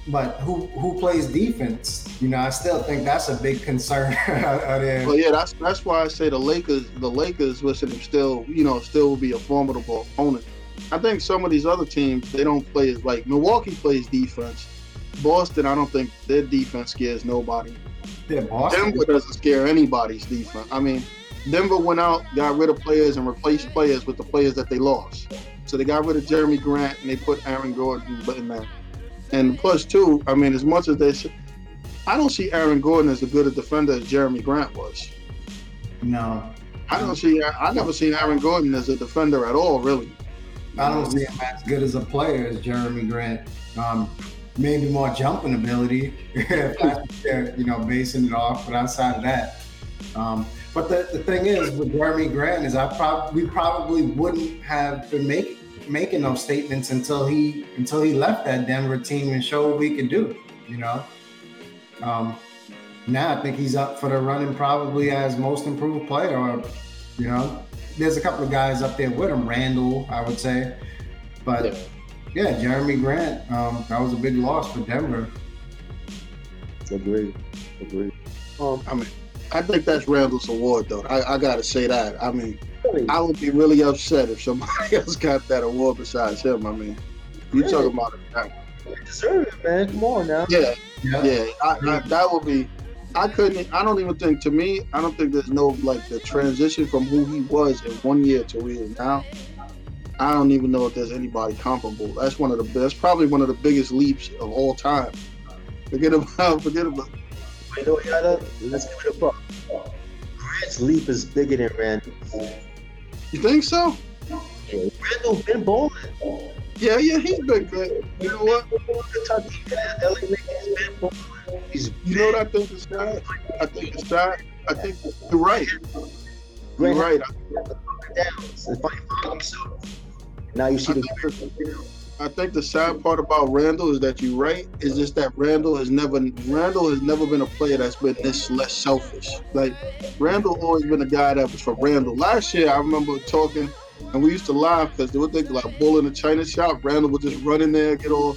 Speaker 2: but who who plays defense? You know, I still think that's a big concern.
Speaker 1: well, yeah, that's that's why I say the Lakers, the Lakers, listen, still, you know, still will be a formidable opponent. I think some of these other teams they don't play as like Milwaukee plays defense. Boston, I don't think their defense scares nobody.
Speaker 2: Yeah, Boston.
Speaker 1: Denver doesn't scare anybody's defense. I mean, Denver went out, got rid of players, and replaced players with the players that they lost. So they got rid of Jerami Grant and they put Aaron Gordon in there. And plus two, I mean, as much as they, I don't see Aaron Gordon as a good a defender as Jerami Grant was.
Speaker 2: No,
Speaker 1: I don't see. I never seen Aaron Gordon as a defender at all, really.
Speaker 2: I don't see him as good as a player as Jerami Grant. Um, maybe more jumping ability, you know, basing it off. But outside of that, um, but the, the thing is with Jerami Grant is I probably we probably wouldn't have been making making those statements until he until he left that Denver team and showed what we could do. You know. Um, now I think he's up for the running probably as most improved player. Or, you know, there's a couple of guys up there with him. Randle, I would say, but yeah, yeah Jerami Grant. Um, that was a big loss for Denver.
Speaker 3: Agreed. Agreed.
Speaker 1: Um, I mean, I think that's Randle's award, though. I, I got to say that. I mean, I would be really upset if somebody else got that award besides him. I mean, you really? talking about it.
Speaker 3: You deserve it, man. Come on now.
Speaker 1: Yeah, yeah. yeah. I, I, that would be. I couldn't. I don't even think. To me, I don't think there's no like the transition from who he was in one year to who he is now. I don't even know if there's anybody comparable. That's one of the. That's probably one of the biggest leaps of all time. Forget about. Forget about.
Speaker 3: You know, Yada, let's give it a buck. Grant's leap is bigger than Randle's.
Speaker 1: You think so?
Speaker 3: Yeah, Randle been bowling.
Speaker 1: Yeah, yeah, he's been good. You know what?
Speaker 3: He's
Speaker 1: you know what I think is sad? I think it's sad. I think you're right. You're right.
Speaker 3: Now you see the.
Speaker 1: I think the sad part about Randle is that you're right. Is just that Randle has never Randle has never been a player that's been this less selfish. Like Randle always been a guy that was for Randle. Last year I remember talking and we used to laugh because they would think like bull in a china shop. Randle would just run in there, get all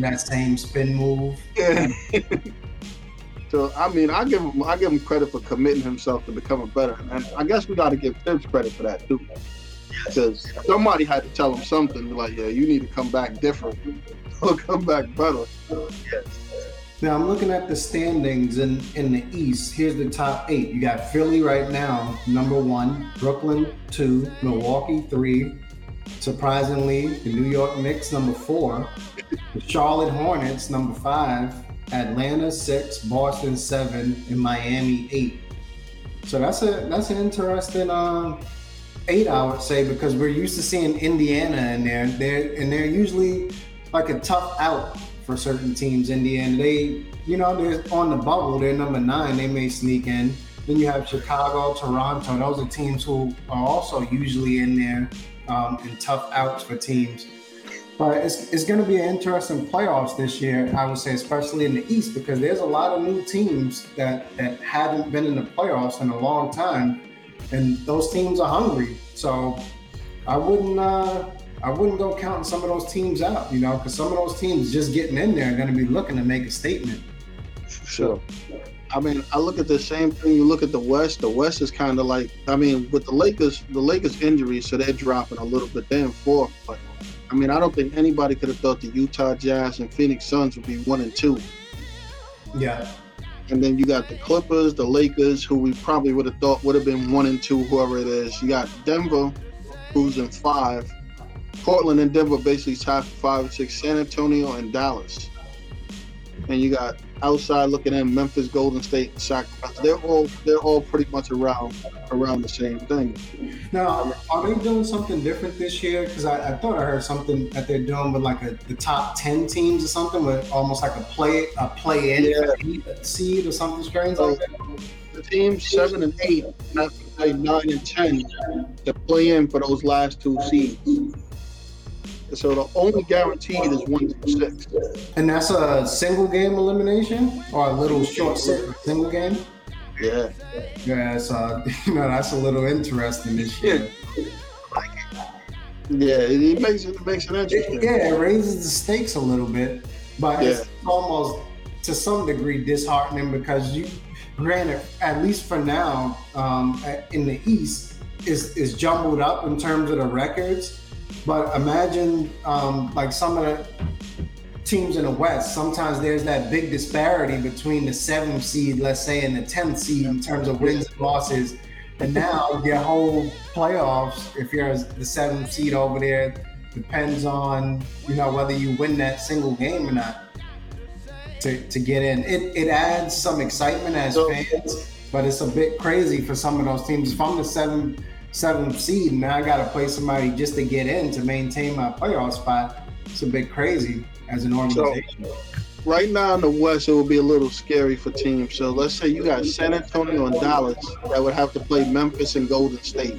Speaker 2: that same spin move.
Speaker 1: Yeah. so I mean, I give him I give him credit for committing himself to becoming better, and I guess we got to give Thibs credit for that too because somebody had to tell him something like, yeah, you need to come back different or come back better. Yes.
Speaker 2: Now I'm looking at the standings in, in the East. Here's the top eight. You got Philly right now, number one, Brooklyn two, Milwaukee three. Surprisingly, the New York Knicks number four, the Charlotte Hornets number five, Atlanta six, Boston seven, and Miami eight. So that's a that's an interesting um, eight, I would say, because we're used to seeing Indiana in there. They're and they're usually like a tough out for certain teams. Indiana, they, you know, they're on the bubble. They're number nine. They may sneak in. Then you have Chicago, Toronto. Those are teams who are also usually in there um, in tough outs for teams. But it's, it's going to be an interesting playoffs this year, I would say, especially in the East, because there's a lot of new teams that, that haven't been in the playoffs in a long time and those teams are hungry. So I wouldn't uh, I wouldn't go counting some of those teams out, you know, because some of those teams just getting in there are going to be looking to make a statement.
Speaker 1: Sure. I mean, I look at the same thing. You look at the West. The West is kind of like, I mean, with the Lakers, the Lakers injuries, so they're dropping a little bit. They're in fourth, but I mean, I don't think anybody could have thought the Utah Jazz and Phoenix Suns would be one and two.
Speaker 2: Yeah.
Speaker 1: And then you got the Clippers, the Lakers, who we probably would have thought would have been one and two, whoever it is. You got Denver, who's in five. Portland and Denver basically tied for five and six. San Antonio and Dallas. And you got outside looking in Memphis, Golden State, Sacramento. They're all they're all pretty much around around the same thing.
Speaker 2: Now, are they doing something different this year? Because I, I, thought I heard something that they're doing with like a, the top ten teams or something, with almost like a play a play in yeah. seed or something strange like that.
Speaker 1: The teams seven and eight have to play nine and ten to play in for those last two seeds. So the only guaranteed is one to six.
Speaker 2: And that's a single game elimination or a little short single game?
Speaker 1: Yeah.
Speaker 2: Yeah, so you know that's a little interesting this year.
Speaker 1: Yeah, it makes it, it makes it interesting.
Speaker 2: It, yeah, it raises the stakes a little bit, but yeah. it's almost to some degree disheartening because you, granted, at least for now, um, in the East, is is jumbled up in terms of the records but imagine um, like some of the teams in the West, sometimes there's that big disparity between the seventh seed, let's say, and the 10th seed in terms of wins and losses. And now your whole playoffs, if you're the seventh seed over there, depends on, you know, whether you win that single game or not to, to get in. It, it adds some excitement as fans, but it's a bit crazy for some of those teams. If I'm the seventh seventh seed, and now I got to play somebody just to get in to maintain my playoff spot. It's a bit crazy as an organization. So,
Speaker 1: right now in the West, it would be a little scary for teams. So let's say you got San Antonio and Dallas that would have to play Memphis and Golden State.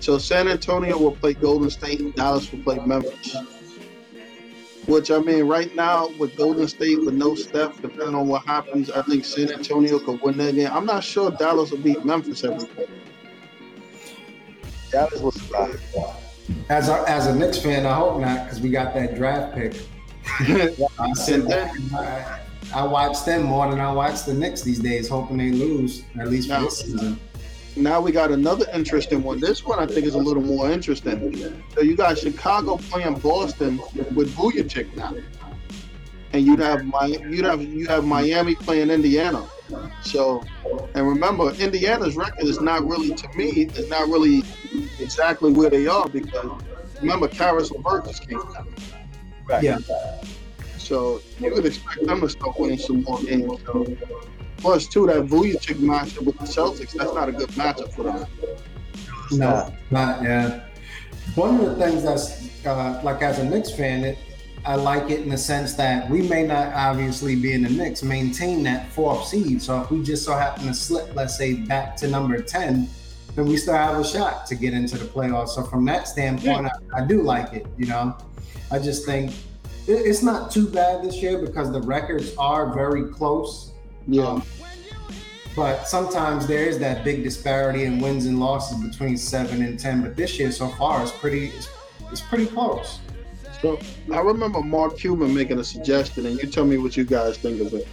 Speaker 1: So San Antonio will play Golden State, and Dallas will play Memphis. Which I mean, right now with Golden State with no Steph, depending on what happens, I think San Antonio could win that game. I'm not sure Dallas will beat Memphis every. Dallas will survive.
Speaker 2: As a, as a Knicks fan, I hope not, because we got that draft pick. I said I, I watch them more than I watch the Knicks these days, hoping they lose at least for this season.
Speaker 1: Now we got another interesting one. This one I think is a little more interesting. So you got Chicago playing Boston with Vucevic now, and you'd have my you'd have you have Miami playing Indiana. So, and remember, Indiana's record is not really, to me, is not really exactly where they are because remember, Caris LeVert just came out.
Speaker 2: Right. Yeah.
Speaker 1: So you would expect them to start winning some more games. So, plus, too, that Vucevic matchup with the Celtics, that's not a good matchup for them.
Speaker 2: No, not yeah. One of the things that's uh, like as a Knicks fan, it, I like it in the sense that we may not obviously be in the mix, maintain that fourth seed. So if we just so happen to slip, let's say, back to number 10, then we still have a shot to get into the playoffs. So from that standpoint, yeah. I, I, do like it. You know, I just think it, it's not too bad this year because the records are very close.
Speaker 1: Yeah. Um,
Speaker 2: but sometimes there is that big disparity in wins and losses between seven and ten. But this year so far is pretty, it's, it's pretty close.
Speaker 1: So I remember Mark Cuban making a suggestion, and you tell me what you guys think of it.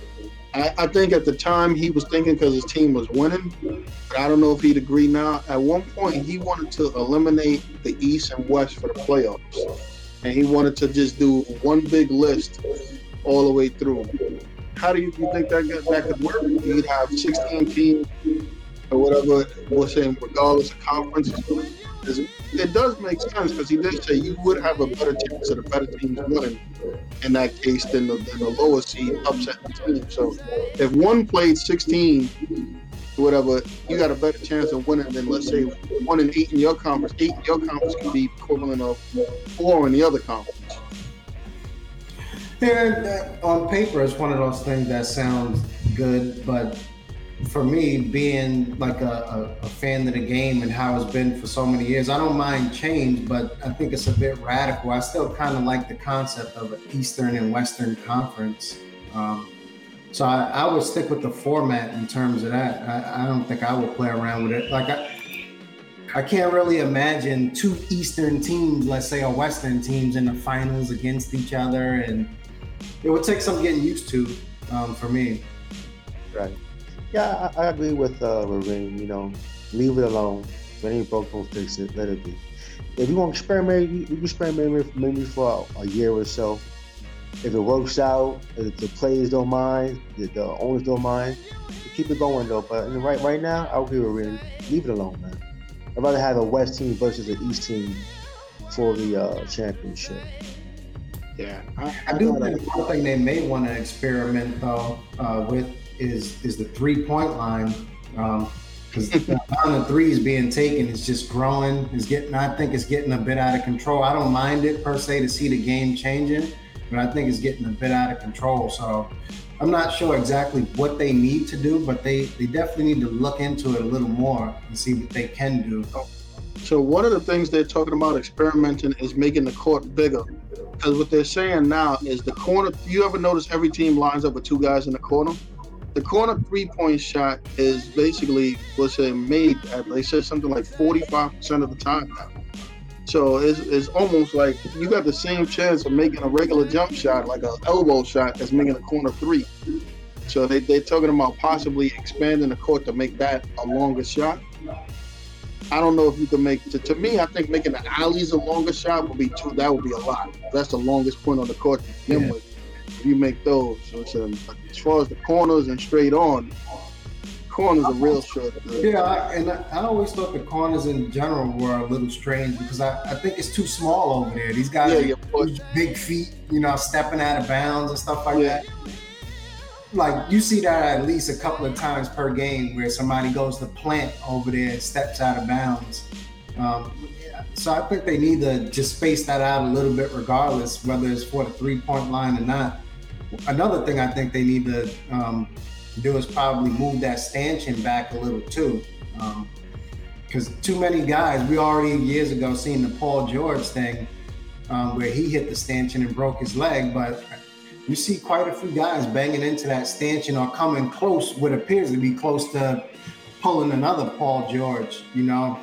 Speaker 1: I, I think at the time he was thinking because his team was winning, but I don't know if he'd agree now. At one point, he wanted to eliminate the East and West for the playoffs, and he wanted to just do one big list all the way through. How do you, you think that that could work? You'd have 16 teams or whatever. We're saying regardless of conference it does make sense because he did say you would have a better chance of the better teams winning in that case than the, than the lower seed upsetting the team. So if one played 16, whatever, you got a better chance of winning than let's say one and eight in your conference. Eight in your conference can be equivalent of four in the other conference.
Speaker 2: Yeah, uh, on paper, it's one of those things that sounds good, but for me, being like a, a, a, fan of the game and how it's been for so many years, I don't mind change, but I think it's a bit radical. I still kind of like the concept of an Eastern and Western conference. Um, so I, I, would stick with the format in terms of that. I, I, don't think I would play around with it. Like I, I can't really imagine two Eastern teams, let's say, or Western teams in the finals against each other, and it would take some getting used to um, for me.
Speaker 3: Right. Yeah, I, I agree with uh, Ring. You know, leave it alone. If it ain't broke, don't fix it. Let it be. If you want to experiment, you, you experiment maybe for a, a year or so. If it works out, if the players don't mind, the, the owners don't mind, keep it going though. But right right now, I agree with Ring. Leave it alone, man. I'd rather have a West team versus an East team for the uh, championship.
Speaker 1: Yeah,
Speaker 2: I, I do think one thing they may want to experiment though uh, with is is the three point line. because um, the amount of threes being taken is just growing. Is getting, I think it's getting a bit out of control. I don't mind it per se to see the game changing, but I think it's getting a bit out of control. So I'm not sure exactly what they need to do, but they, they definitely need to look into it a little more and see what they can do.
Speaker 1: So one of the things they're talking about experimenting is making the court bigger. Because what they're saying now is the corner. You ever notice every team lines up with two guys in the corner? The corner three point shot is basically what's made at they said something like 45% of the time now. So it's, it's almost like you got the same chance of making a regular jump shot, like an elbow shot, as making a corner three. So they, they're talking about possibly expanding the court to make that a longer shot. I don't know if you can make to, to me. I think making the alleys a longer shot would be too. That would be a lot. That's the longest point on the court to begin yeah. with. If you make those, so as far as the corners and straight on, corners are real short.
Speaker 2: Yeah, I, and I, I, always thought the corners in general were a little strange because I, I think it's too small over there. These guys yeah, yeah, big feet, you know, stepping out of bounds and stuff like yeah. that. Like you see that at least a couple of times per game where somebody goes to plant over there and steps out of bounds. Um, so I think they need to just space that out a little bit, regardless whether it's for the three point line or not. Another thing I think they need to um, do is probably move that stanchion back a little too. Because um, too many guys, we already years ago seen the Paul George thing um, where he hit the stanchion and broke his leg, but you see quite a few guys banging into that stanchion or coming close, what appears to be close to pulling another Paul George. You know,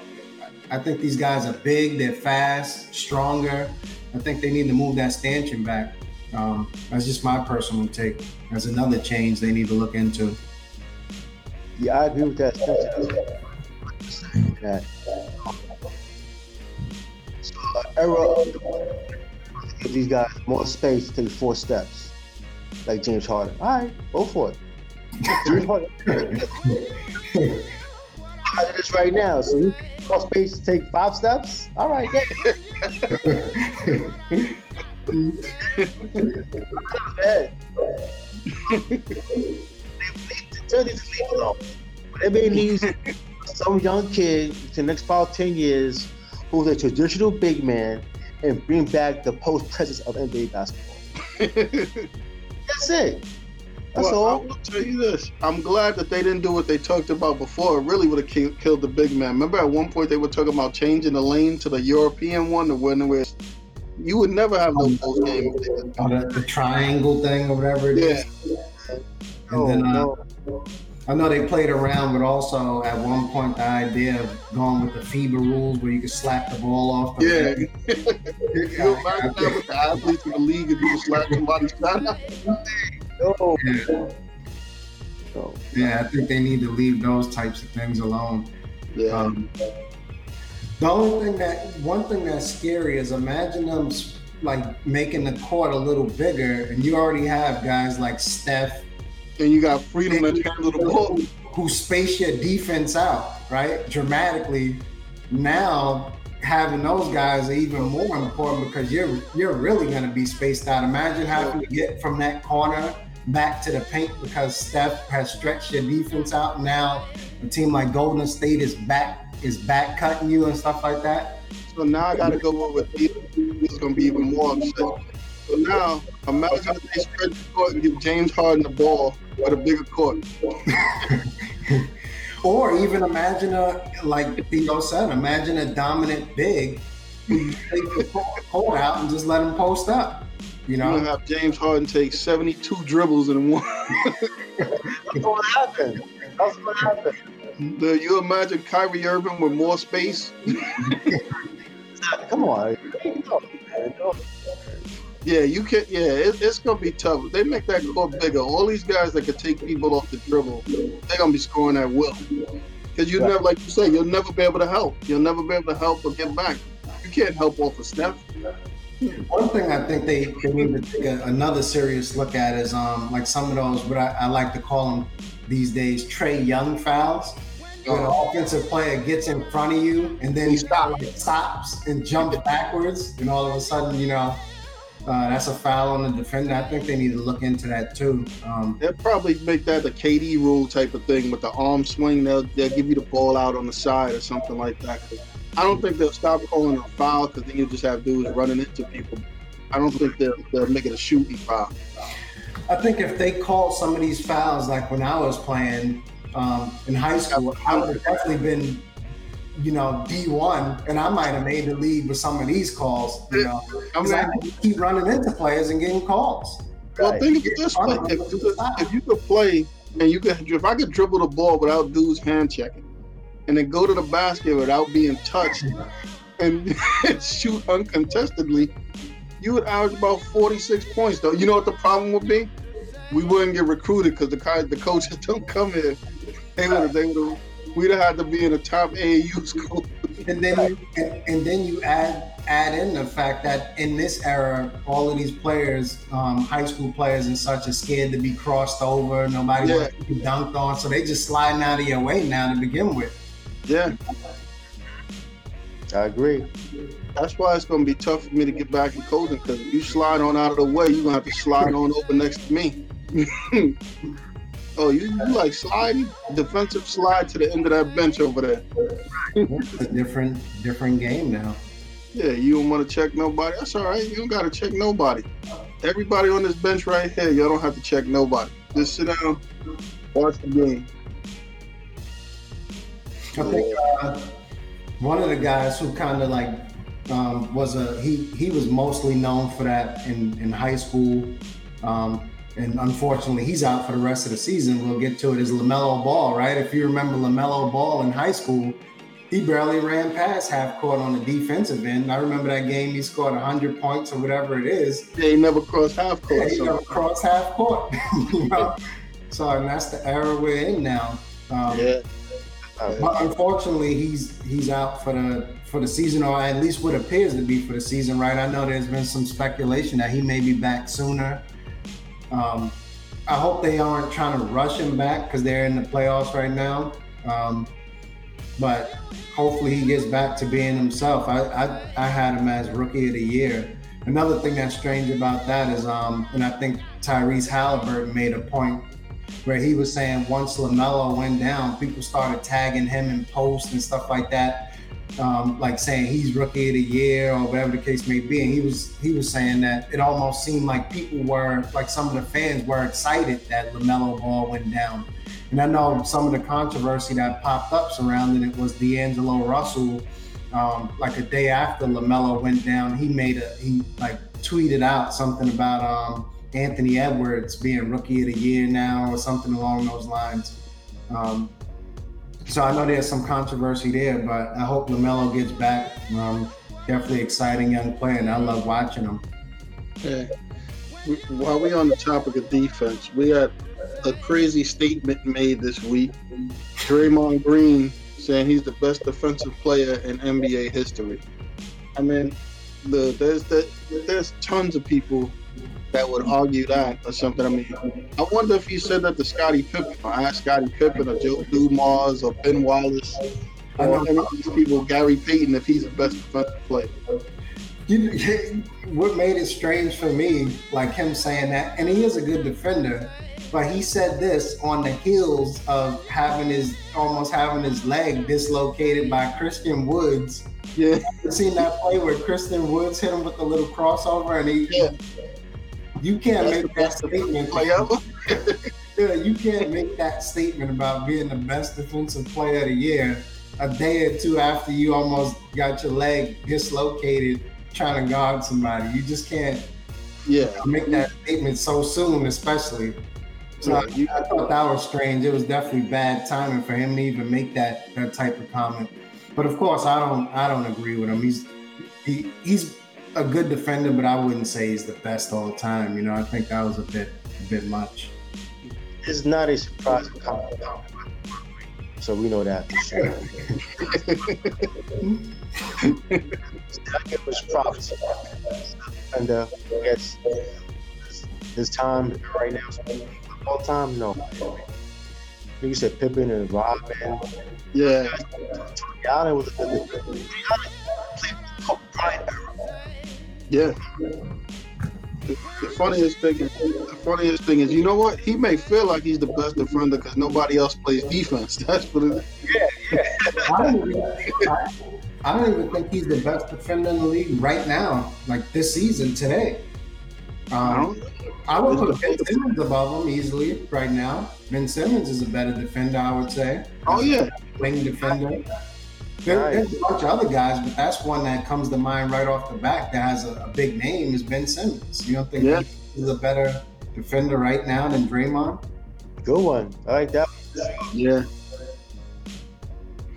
Speaker 2: I think these guys are big, they're fast, stronger. I think they need to move that stanchion back. Um, that's just my personal take. That's another change they need to look into.
Speaker 3: Yeah, I agree with that. that so, uh, give these guys more space to take four steps, like James Harden. All right, go for it. James Harden. I did this right now, so you more space to take five steps. All right, yeah. these to leave alone. Whatever needs some young kid to the next five, ten years who's a traditional big man and bring back the post presence of NBA basketball. That's it. That's well, all.
Speaker 1: I will tell you this. I'm glad that they didn't do what they talked about before. It really would have killed, killed the big man. Remember at one point they were talking about changing the lane to the European one, the one where you would never have no post game.
Speaker 2: Oh, the, the, triangle thing or whatever it
Speaker 1: yeah.
Speaker 2: is. And then uh, I know they played around with also at one point the idea of going with the FIBA rules where you could slap the ball off.
Speaker 1: The yeah. you imagine that with the athletes in the league if you slap somebody's shot?
Speaker 2: Yeah. yeah, I think they need to leave those types of things alone.
Speaker 1: Yeah. Um,
Speaker 2: the only thing that one thing that's scary is imagine them like making the court a little bigger, and you already have guys like Steph,
Speaker 1: and you got freedom to handle the ball,
Speaker 2: who space your defense out right dramatically. Now having those guys are even more important because you're you're really going to be spaced out. Imagine having to get from that corner back to the paint because Steph has stretched your defense out. Now a team like Golden State is back is back cutting you and stuff like that.
Speaker 1: So now I got to go over with He's going to be even more upset. So now, imagine if they spread the court and give James Harden the ball with a bigger court.
Speaker 2: or even imagine a, like Theo said, imagine a dominant big who take the court out and just let him post up. You know,
Speaker 1: you have James Harden take 72 dribbles in one.
Speaker 3: That's what happened. That's what happened.
Speaker 1: Do you imagine Kyrie Irving with more space?
Speaker 3: Come on.
Speaker 1: Yeah, you can. Yeah, it, it's gonna be tough. They make that court bigger. All these guys that can take people off the dribble, they're gonna be scoring at will. Because you never, like you say, you'll never be able to help. You'll never be able to help or get back. You can't help off of Steph.
Speaker 2: One thing I think they, they need to take a, another serious look at is um like some of those what I, I like to call them these days Trae Young fouls. When an offensive player gets in front of you and then
Speaker 1: He
Speaker 2: he
Speaker 1: stops.
Speaker 2: stops and jumps backwards, and all of a sudden, you know, uh, that's a foul on the defender. I think they need to look into that too. Um,
Speaker 1: They'll probably make that the KD rule type of thing with the arm swing. They'll they'll give you the ball out on the side or something like that. I don't think they'll stop calling it a foul because then you just have dudes running into people. I don't think they'll they'll make it a shooting foul.
Speaker 2: I think if they called some of these fouls, like when I was playing um, in high school, I would have definitely been, you know, D1, and I might have made the league with some of these calls, you know.
Speaker 1: I
Speaker 2: 'Cause I
Speaker 1: mean,
Speaker 2: keep running into players and getting calls.
Speaker 1: well,
Speaker 3: Right.
Speaker 1: think of it this way: if if you could play and you could, if I could dribble the ball without dudes hand checking, and then go to the basket without being touched, and shoot uncontestedly, you would average about 46 points. Though you know what the problem would be? We wouldn't get recruited because the the coaches don't come here. They would have, they would have, we'd have had to be in a top AAU school.
Speaker 2: And then you, and, and then you add add in the fact that in this era, all of these players, um, high school players and such, are scared to be crossed over. Nobody
Speaker 1: Yeah.
Speaker 2: wants to be dunked on, so they just sliding out of your way now to begin with.
Speaker 1: Yeah,
Speaker 3: I agree.
Speaker 1: that's why it's gonna be tough for me to get back in coaching because if you slide on out of the way, you're gonna have to slide on over next to me. oh, you, you like sliding? Defensive slide to the end of that bench over there.
Speaker 2: It's a different different game now.
Speaker 1: Yeah, you don't want to check nobody. That's all right. You don't gotta check nobody. Everybody on this bench right here, y'all don't have to check nobody. Just sit down, watch the game.
Speaker 2: I think uh, one of the guys who kind of like um, was a he he was mostly known for that in in high school, um, and unfortunately he's out for the rest of the season. We'll get to it. Is Lamelo Ball right? If you remember Lamelo Ball in high school, he barely ran past half court on the defensive end. I remember that game. He scored hundred points or whatever it is.
Speaker 1: They never crossed half
Speaker 2: Yeah,
Speaker 1: court.
Speaker 2: he
Speaker 1: So
Speaker 2: never crossed half court. you know? So and that's the era we're in now. Um,
Speaker 1: yeah,
Speaker 2: but unfortunately, he's he's out for the for the season, or at least what appears to be for the season. Right? I know there's been some speculation that he may be back sooner. Um, I hope they aren't trying to rush him back because they're in the playoffs right now. Um, but hopefully, he gets back to being himself. I, I I had him as rookie of the year. Another thing that's strange about that is, um, and I think Tyrese Halliburton made a point where he was saying once LaMelo went down, people started tagging him in posts and stuff like that, um, like saying he's rookie of the year or whatever the case may be. And he was he was saying that it almost seemed like people were like some of the fans were excited that LaMelo Ball went down. And I know some of the controversy that popped up surrounding it was D'Angelo Russell. Um, like a day after LaMelo went down, he made a he like tweeted out something about um, Anthony Edwards being rookie of the year now or something along those lines. Um, so I know there's some controversy there, but I hope LaMelo gets back. Um, definitely exciting young player, and I love watching him.
Speaker 1: We- While we on the topic of defense, we had a crazy statement made this week. Draymond Green saying he's the best defensive player in NBA history. I mean, the, there's the, there's tons of people that would argue that or something. I mean, I wonder if he said that to Scottie Pippen or asked Scottie Pippen or Joe Dumars or Ben Wallace
Speaker 2: I
Speaker 1: or
Speaker 2: know.
Speaker 1: any of these people, Gary Payton, if he's the best defensive player.
Speaker 2: You, what made it strange for me, like him saying that, and he is a good defender, but he said this on the heels of having his almost having his leg dislocated by Christian Woods.
Speaker 1: Yeah,
Speaker 2: seen that play where Christian Woods hit him with the little crossover, and he,
Speaker 1: Yeah.
Speaker 2: You can't
Speaker 1: that's
Speaker 2: make that statement.
Speaker 1: player.
Speaker 2: Yeah, you can't make that statement about being the best defensive player of the year a day or two after you almost got your leg dislocated trying to guard somebody. You just can't
Speaker 1: Yeah.
Speaker 2: make that statement so soon, especially. So I, I, thought that was strange. It was definitely bad timing for him to even make that that type of comment. But of course, I don't I don't agree with him. He's he, he's a good defender, but I wouldn't say he's the best all the time. You know, I think that was a bit a bit much.
Speaker 3: It's not a surprise. So we know that for sure. I give his props. And uh, yes, his time right now, all time, no. You said Pippen and Rodman.
Speaker 1: Yeah.
Speaker 3: Allen was a good
Speaker 1: Yeah. The, the, funniest thing is, the funniest thing is, you know what? He may feel like he's the best defender because nobody else plays defense. That's what it is.
Speaker 3: Yeah, yeah.
Speaker 2: I, don't even, I, I don't even think he's the best defender in the league right now, like this season, today. Um, I, I would put Ben Simmons above him easily right now. Ben Simmons is a better defender, I would say.
Speaker 1: Oh yeah,
Speaker 2: wing defender. There, there's a bunch of other guys, but that's one that comes to mind right off the back that has a, a big name is Ben Simmons. You don't think yeah. he's a better defender right now than Draymond?
Speaker 3: Good one. I like that.
Speaker 1: Yeah.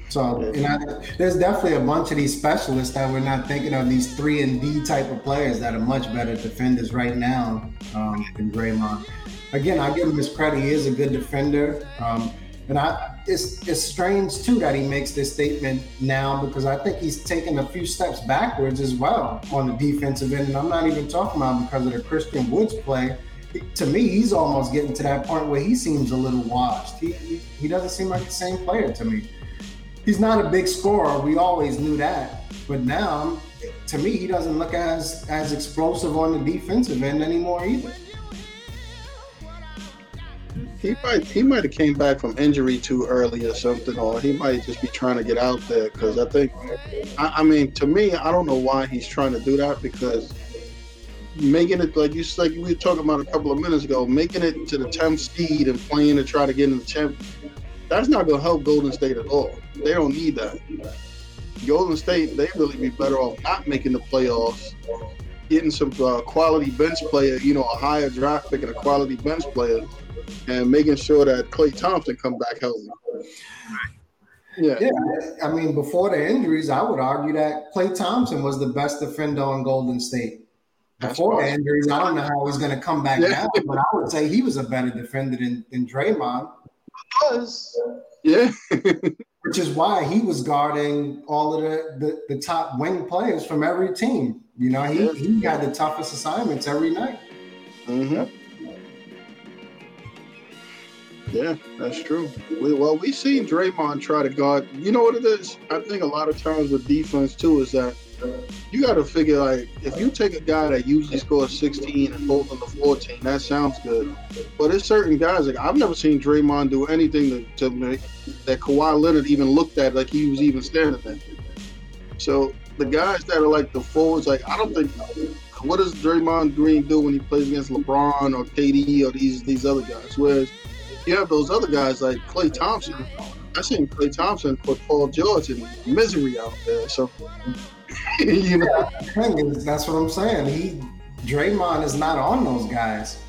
Speaker 2: So, and I, there's definitely a bunch of these specialists that we're not thinking of. These three and D type of players that are much better defenders right now um, than Draymond. Again, I give him his credit. He is a good defender. Um, and I, it's it's strange too that he makes this statement now because I think he's taken a few steps backwards as well on the defensive end. And I'm not even talking about because of the Christian Woods play. To me, he's almost getting to that point where he seems a little washed. He he, he doesn't seem like the same player to me. He's not a big scorer. We always knew that. But now, to me, he doesn't look as as explosive on the defensive end anymore either
Speaker 1: he might he might have came back from injury too early or something, or he might just be trying to get out there. Because I think, I, I, mean, to me, I don't know why he's trying to do that because making it like you like we were talking about a couple of minutes ago, making it to the 10th seed and playing to try to get in the champ, that's not going to help Golden State at all. They don't need that. Golden State, they really be better off not making the playoffs, getting some uh, quality bench player, you know, a higher draft pick and a quality bench player and making sure that Klay Thompson come back healthy.
Speaker 2: Yeah. yeah, I mean, before the injuries, I would argue that Klay Thompson was the best defender on Golden State. Before the injuries, I don't know how he's going to come back yeah. now, but I would say he was a better defender than, than Draymond.
Speaker 1: Was yeah,
Speaker 2: which is why he was guarding all of the, the, the top wing players from every team. You know, he, he had the toughest assignments every night.
Speaker 1: Mm-hmm. Yeah, that's true. We, well, we seen Draymond try to guard. You know what it is? I think a lot of times with defense too is that uh, you got to figure like if you take a guy that usually scores 16 and holds on the 14, that sounds good. But there's certain guys like I've never seen Draymond do anything to, to make that Kawhi Leonard even looked at like he was even standing there. So the guys that are like the forwards, like I don't think what does Draymond Green do when he plays against LeBron or KD or these these other guys? Whereas you have those other guys like Klay Thompson. I seen Klay Thompson put Paul George in misery out there. So
Speaker 2: you know, that's what I'm saying. He Draymond is not on those guys.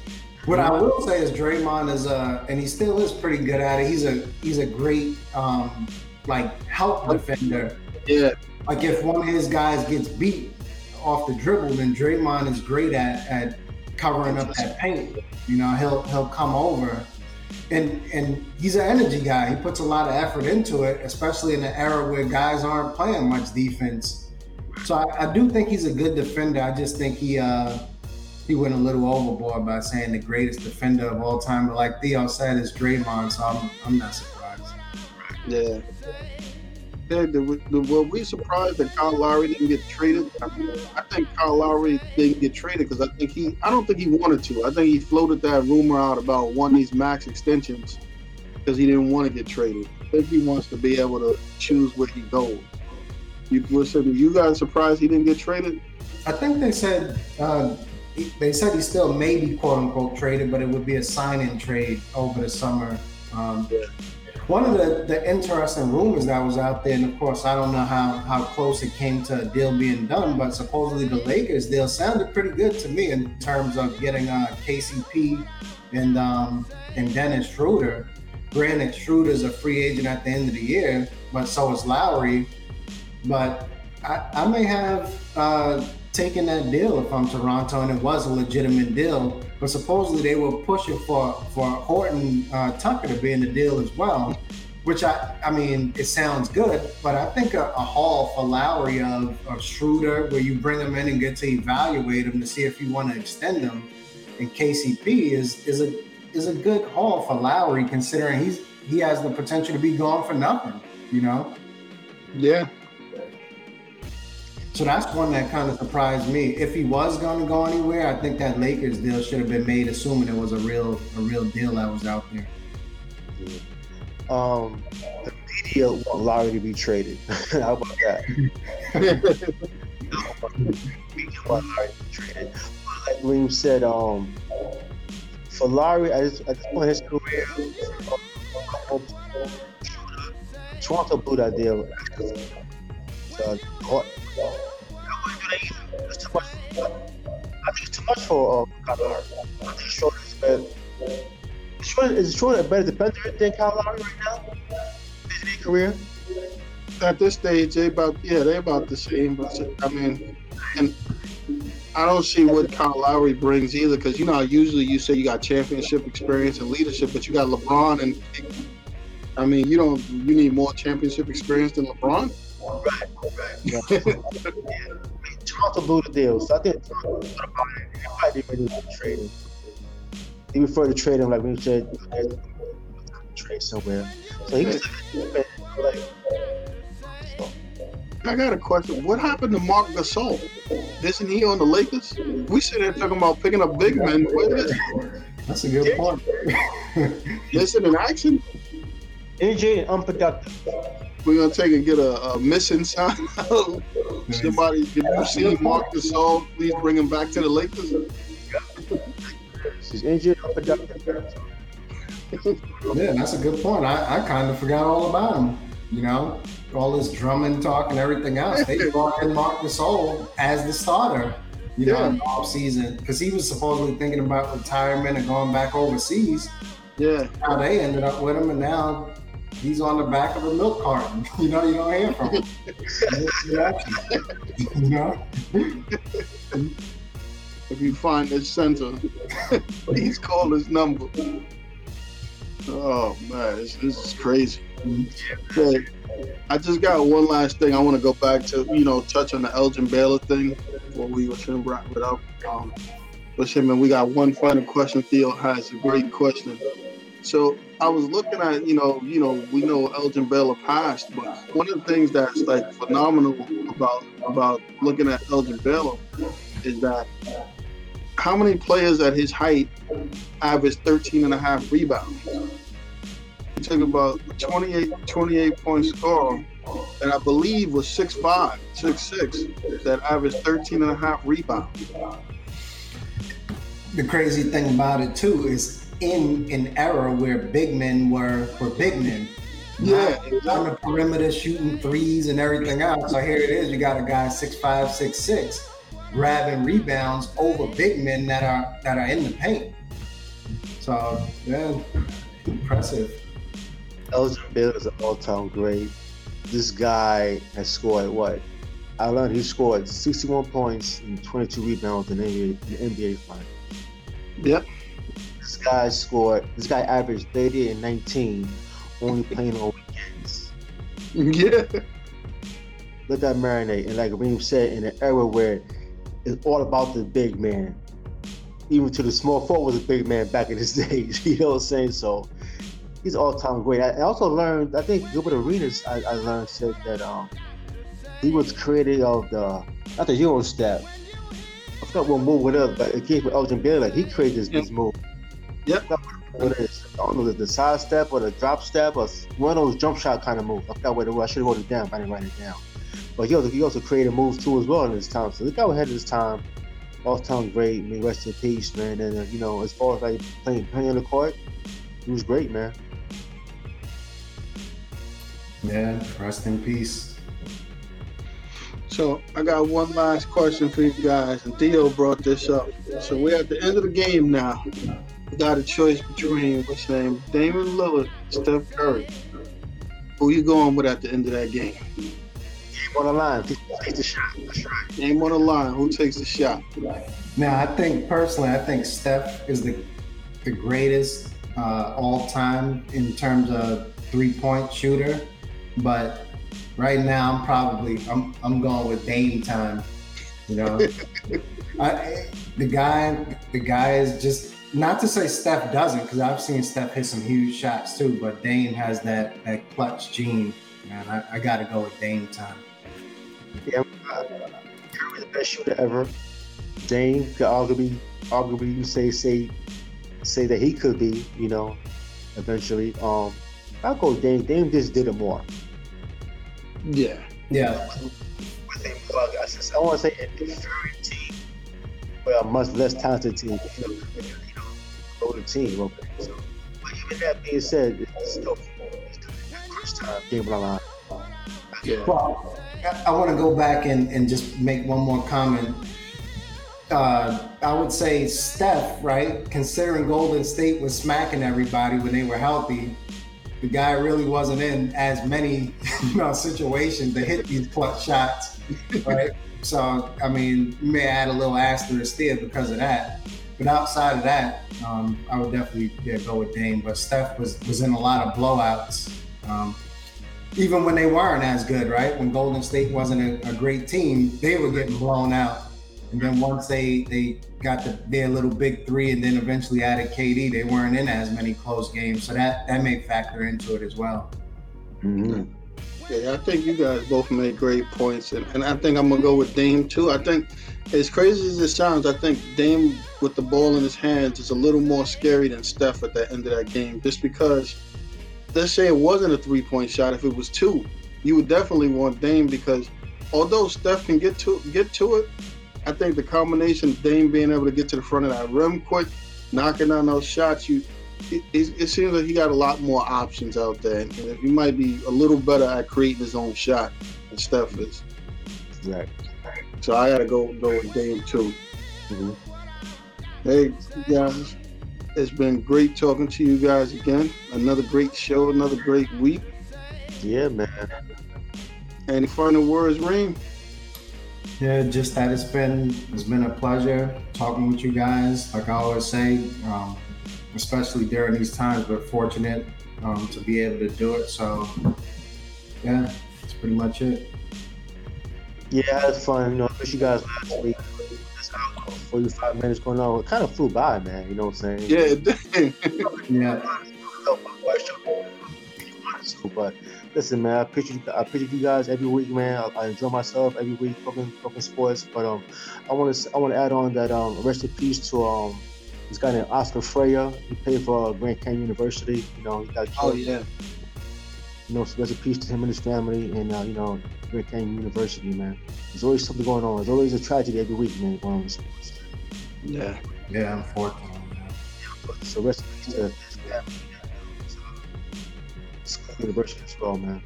Speaker 2: What I will say is Draymond is a, and he still is pretty good at it. He's a he's a great um like help defender.
Speaker 1: Yeah.
Speaker 2: Like if one of his guys gets beat off the dribble, then Draymond is great at at covering up that paint. You know, he'll he'll come over and and he's an energy guy. He puts a lot of effort into it, especially in an era where guys aren't playing much defense. So I, I do think he's a good defender. I just think he uh, he went a little overboard by saying the greatest defender of all time. But like Theo said, is Draymond, so I'm I'm not surprised.
Speaker 1: Yeah. Yeah, were we surprised that Kyle Lowry didn't get traded? I, mean, I think Kyle Lowry didn't get traded because I think he, I don't think he wanted to. I think he floated that rumor out about one of these max extensions because he didn't want to get traded. I think he wants to be able to choose where he goes. You, listen, you guys surprised he didn't get traded?
Speaker 2: I think they said uh, they said he still may be quote unquote traded, but it would be a sign-in trade over the summer. Um, yeah One of the, the interesting rumors that was out there, and of course, I don't know how, how close it came to a deal being done, but supposedly the Lakers deal sounded pretty good to me in terms of getting uh, KCP and um, and Dennis Schroeder. Granted, Schroeder's a free agent at the end of the year, but so is Lowry. But I, I may have uh, taken that deal if I'm Toronto, and it was a legitimate deal but supposedly they were pushing for for Horton uh, Tucker to be in the deal as well. Which I, I mean, it sounds good, but I think a, a haul for Lowry of, of Schroeder, where you bring him in and get to evaluate him to see if you want to extend him, and KCP is is a is a good haul for Lowry, considering he's he has the potential to be gone for nothing. You know.
Speaker 1: Yeah,
Speaker 2: so that's one that kind of surprised me. If he was going to go anywhere, I think that Lakers deal should have been made, assuming it was a real a real deal that was out there.
Speaker 3: Um, the media want Lowry to be traded. How about that? want Lowry to be traded. Like Reem said, um, for Lowry at this, at this point in his career, Toronto blew that deal. Uh, I think it's too much for uh, Kyle Lowry. I think Schroeder is better. Schroeder, is Schroeder a better defender than Kyle Lowry right now? His career.
Speaker 1: At this stage, they about yeah, they about the same. But I mean, and I don't see what Kyle Lowry brings either. Because you know, usually you say you got championship experience and leadership, but you got LeBron, and I mean, you don't. You need more championship experience than LeBron.
Speaker 3: Right, right. yeah. Toronto blew the deal, so I think Toronto thought about it. They probably didn't really to trade him. They prefer to trade him like we said, trade somewhere. So he was like,
Speaker 1: I got a question. What happened to Marc Gasol? Isn't he on the Lakers? We sit there talking about picking up big men. Where is?
Speaker 2: That's a good point.
Speaker 1: Listen in action.
Speaker 3: AJ unproductive.
Speaker 1: We're gonna take and get a, a missing sign. Mm-hmm. Somebody, can you see Marc Gasol? Please bring him back to the Lakers.
Speaker 3: He's injured,
Speaker 2: yeah, that's a good point. I, I kind of forgot all about him. You know, all this Drummond talk and everything else. They brought in Marc Gasol as the starter. You know, in the off season because he was supposedly thinking about retirement and going back overseas.
Speaker 1: Yeah.
Speaker 2: How they ended up with him, and now he's on the back of a milk carton. You know, you don't hear from him. you know?
Speaker 1: If you find this center, please call his number. Oh man, this, this is crazy. Okay. I just got one last thing I want to go back to, you know, touch on the Elgin Baylor thing before we were to wrap it up. Um, but man, we got one final question. Theo has a great question. So I was looking at, you know, you know, we know Elgin Baylor passed, but one of the things that's like phenomenal about about looking at Elgin Baylor is that how many players at his height averaged 13 and a half rebounds? He took about 28, 28 point score, and I believe was 6'5, 6'6, that averaged 13 and a half rebounds.
Speaker 2: The crazy thing about it, too, is in an era where big men were were big men.
Speaker 1: Yeah,
Speaker 2: on the perimeter shooting threes and everything else. So here it is. You got a guy six five, six six, grabbing rebounds over big men that are that are in the paint. So yeah, impressive.
Speaker 3: Elgin Baylor is an all-time great. This guy has scored what? I learned he scored 61 points and 22 rebounds in the NBA, in the NBA final.
Speaker 1: Yep
Speaker 3: this guy scored. This guy averaged 30 and 19, only playing on weekends.
Speaker 1: Yeah.
Speaker 3: Let that marinate. And like Reem said, in an era where it's all about the big man. Even to the small forward was a big man back in his days. You know what I'm saying? So he's all time great. I also learned, I think Gilbert Arenas, I, I learned said that um, he was creator of the not the Euro step. I forgot what move it up, but it came from Elgin Baylor. He created this, this move.
Speaker 1: Yep.
Speaker 3: What it is. I don't know the side step or the drop step or one of those jump shot kind of moves. I forgot what it was. I should have wrote it down, but I didn't write it down. But he also, he also created moves too as well in his time. So the guy ahead of his time. All time great. I mean, rest in peace, man. And uh, you know, as far as like playing playing on the court, he was great, man.
Speaker 2: Yeah, rest in peace.
Speaker 1: So I got one last question for you guys, and Theo brought this up. So we're at the end of the game now. We got a choice between what's name, Damian Lillard, Steph Curry. Who you going with at the end of that game?
Speaker 3: Game on the line. Take the shot. That's right.
Speaker 1: Game on the line. Who takes the shot?
Speaker 2: Now, I think personally, I think Steph is the the greatest uh, all time in terms of three point shooter, but right now I'm probably I'm I'm going with Dame time. You know, I, the guy the guy is just not to say Steph doesn't because I've seen Steph hit some huge shots too, but Dame has that that clutch gene. Man, I, I got to go with Dame time.
Speaker 3: Yeah, uh, Curry the best shooter ever. Dame could arguably, arguably, you say say say that he could be, you know, eventually. Um, I'll go Dame. Dame just did it more.
Speaker 1: Yeah.
Speaker 2: Yeah.
Speaker 3: With a, well, I just- I want to say an inferior team, but a much less talented team. Older team. Okay, so, but even that being said, it's still it's still that crunch time game on the line.
Speaker 1: Yeah.
Speaker 2: Well, I, I want to go back and, and just make one more comment. Uh, I would say Steph, right? Considering Golden State was smacking everybody when they were healthy, the guy really wasn't in as many you know situations to hit these clutch shots, right? so I mean, you may add a little asterisk there because of that. But outside of that, um, I would definitely yeah, go with Dame. But Steph was was in a lot of blowouts. Um, even when they weren't as good, right? When Golden State wasn't a, a great team, they were getting blown out. And then once they they got the, their little big three, and then eventually added KD, they weren't in as many close games. So that that may factor into it as well.
Speaker 3: Mm-hmm.
Speaker 1: Yeah, I think you guys both made great points, and, and I think I'm gonna go with Dame too. I think, as crazy as it sounds, I think Dame with the ball in his hands is a little more scary than Steph at the end of that game, just because. Let's say it wasn't a three point shot. If it was two, you would definitely want Dame because although Steph can get to get to it, I think the combination of Dame being able to get to the front of that rim quick, knocking down those shots, you it, it, it seems like he got a lot more options out there, and he might be a little better at creating his own shot than Steph is.
Speaker 3: Right.
Speaker 1: So I got to go go with Dame too.
Speaker 3: Mm-hmm.
Speaker 1: Hey guys, it's been great talking to you guys again. Another great show, another great week.
Speaker 3: Yeah, man.
Speaker 1: Any final words, Reem?
Speaker 2: Yeah, just that it's been it's been a pleasure talking with you guys. Like I always say, um, especially during these times, we're fortunate um, to be able to do it. So yeah, that's pretty much it.
Speaker 3: Yeah, I had fun. You know, I miss you guys last week. This hour, 45 minutes going on. It kind of flew by, man. You know what I'm saying?
Speaker 1: Yeah, it did.
Speaker 2: Yeah,
Speaker 3: But listen, man, I appreciate I appreciate you guys every week, man. I, I enjoy myself every week, fucking fucking sports. But um, I want to I want to add on that um, rest in peace to um, this guy named Oscar Frayer. He played for uh, Grand Canyon University. You know, he got killed.
Speaker 1: oh yeah.
Speaker 3: You know, so rest in peace to him and his family, and uh, you know, Grand Canyon University, man. There's always something going on. There's always a tragedy every week, man, going on in sports.
Speaker 1: Yeah.
Speaker 2: yeah, unfortunately. yeah.
Speaker 3: But, so rest in peace to his family. and, uh, University as well, man.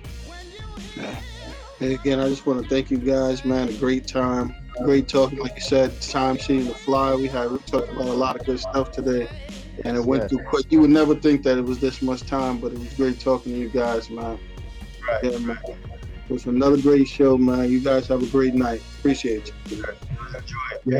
Speaker 1: And again, I just want to thank you guys, man. A great time, great talking. Like you said, time seemed to fly. We had we talked about a lot of good stuff today, and it went
Speaker 3: Yes.
Speaker 1: through quick. You would never think that it was this much time, but it was great talking to you guys, man.
Speaker 3: Right.
Speaker 1: Yeah, man. It was another great show, man. You guys have a great night. Appreciate you.
Speaker 3: Enjoy it.
Speaker 2: Yeah.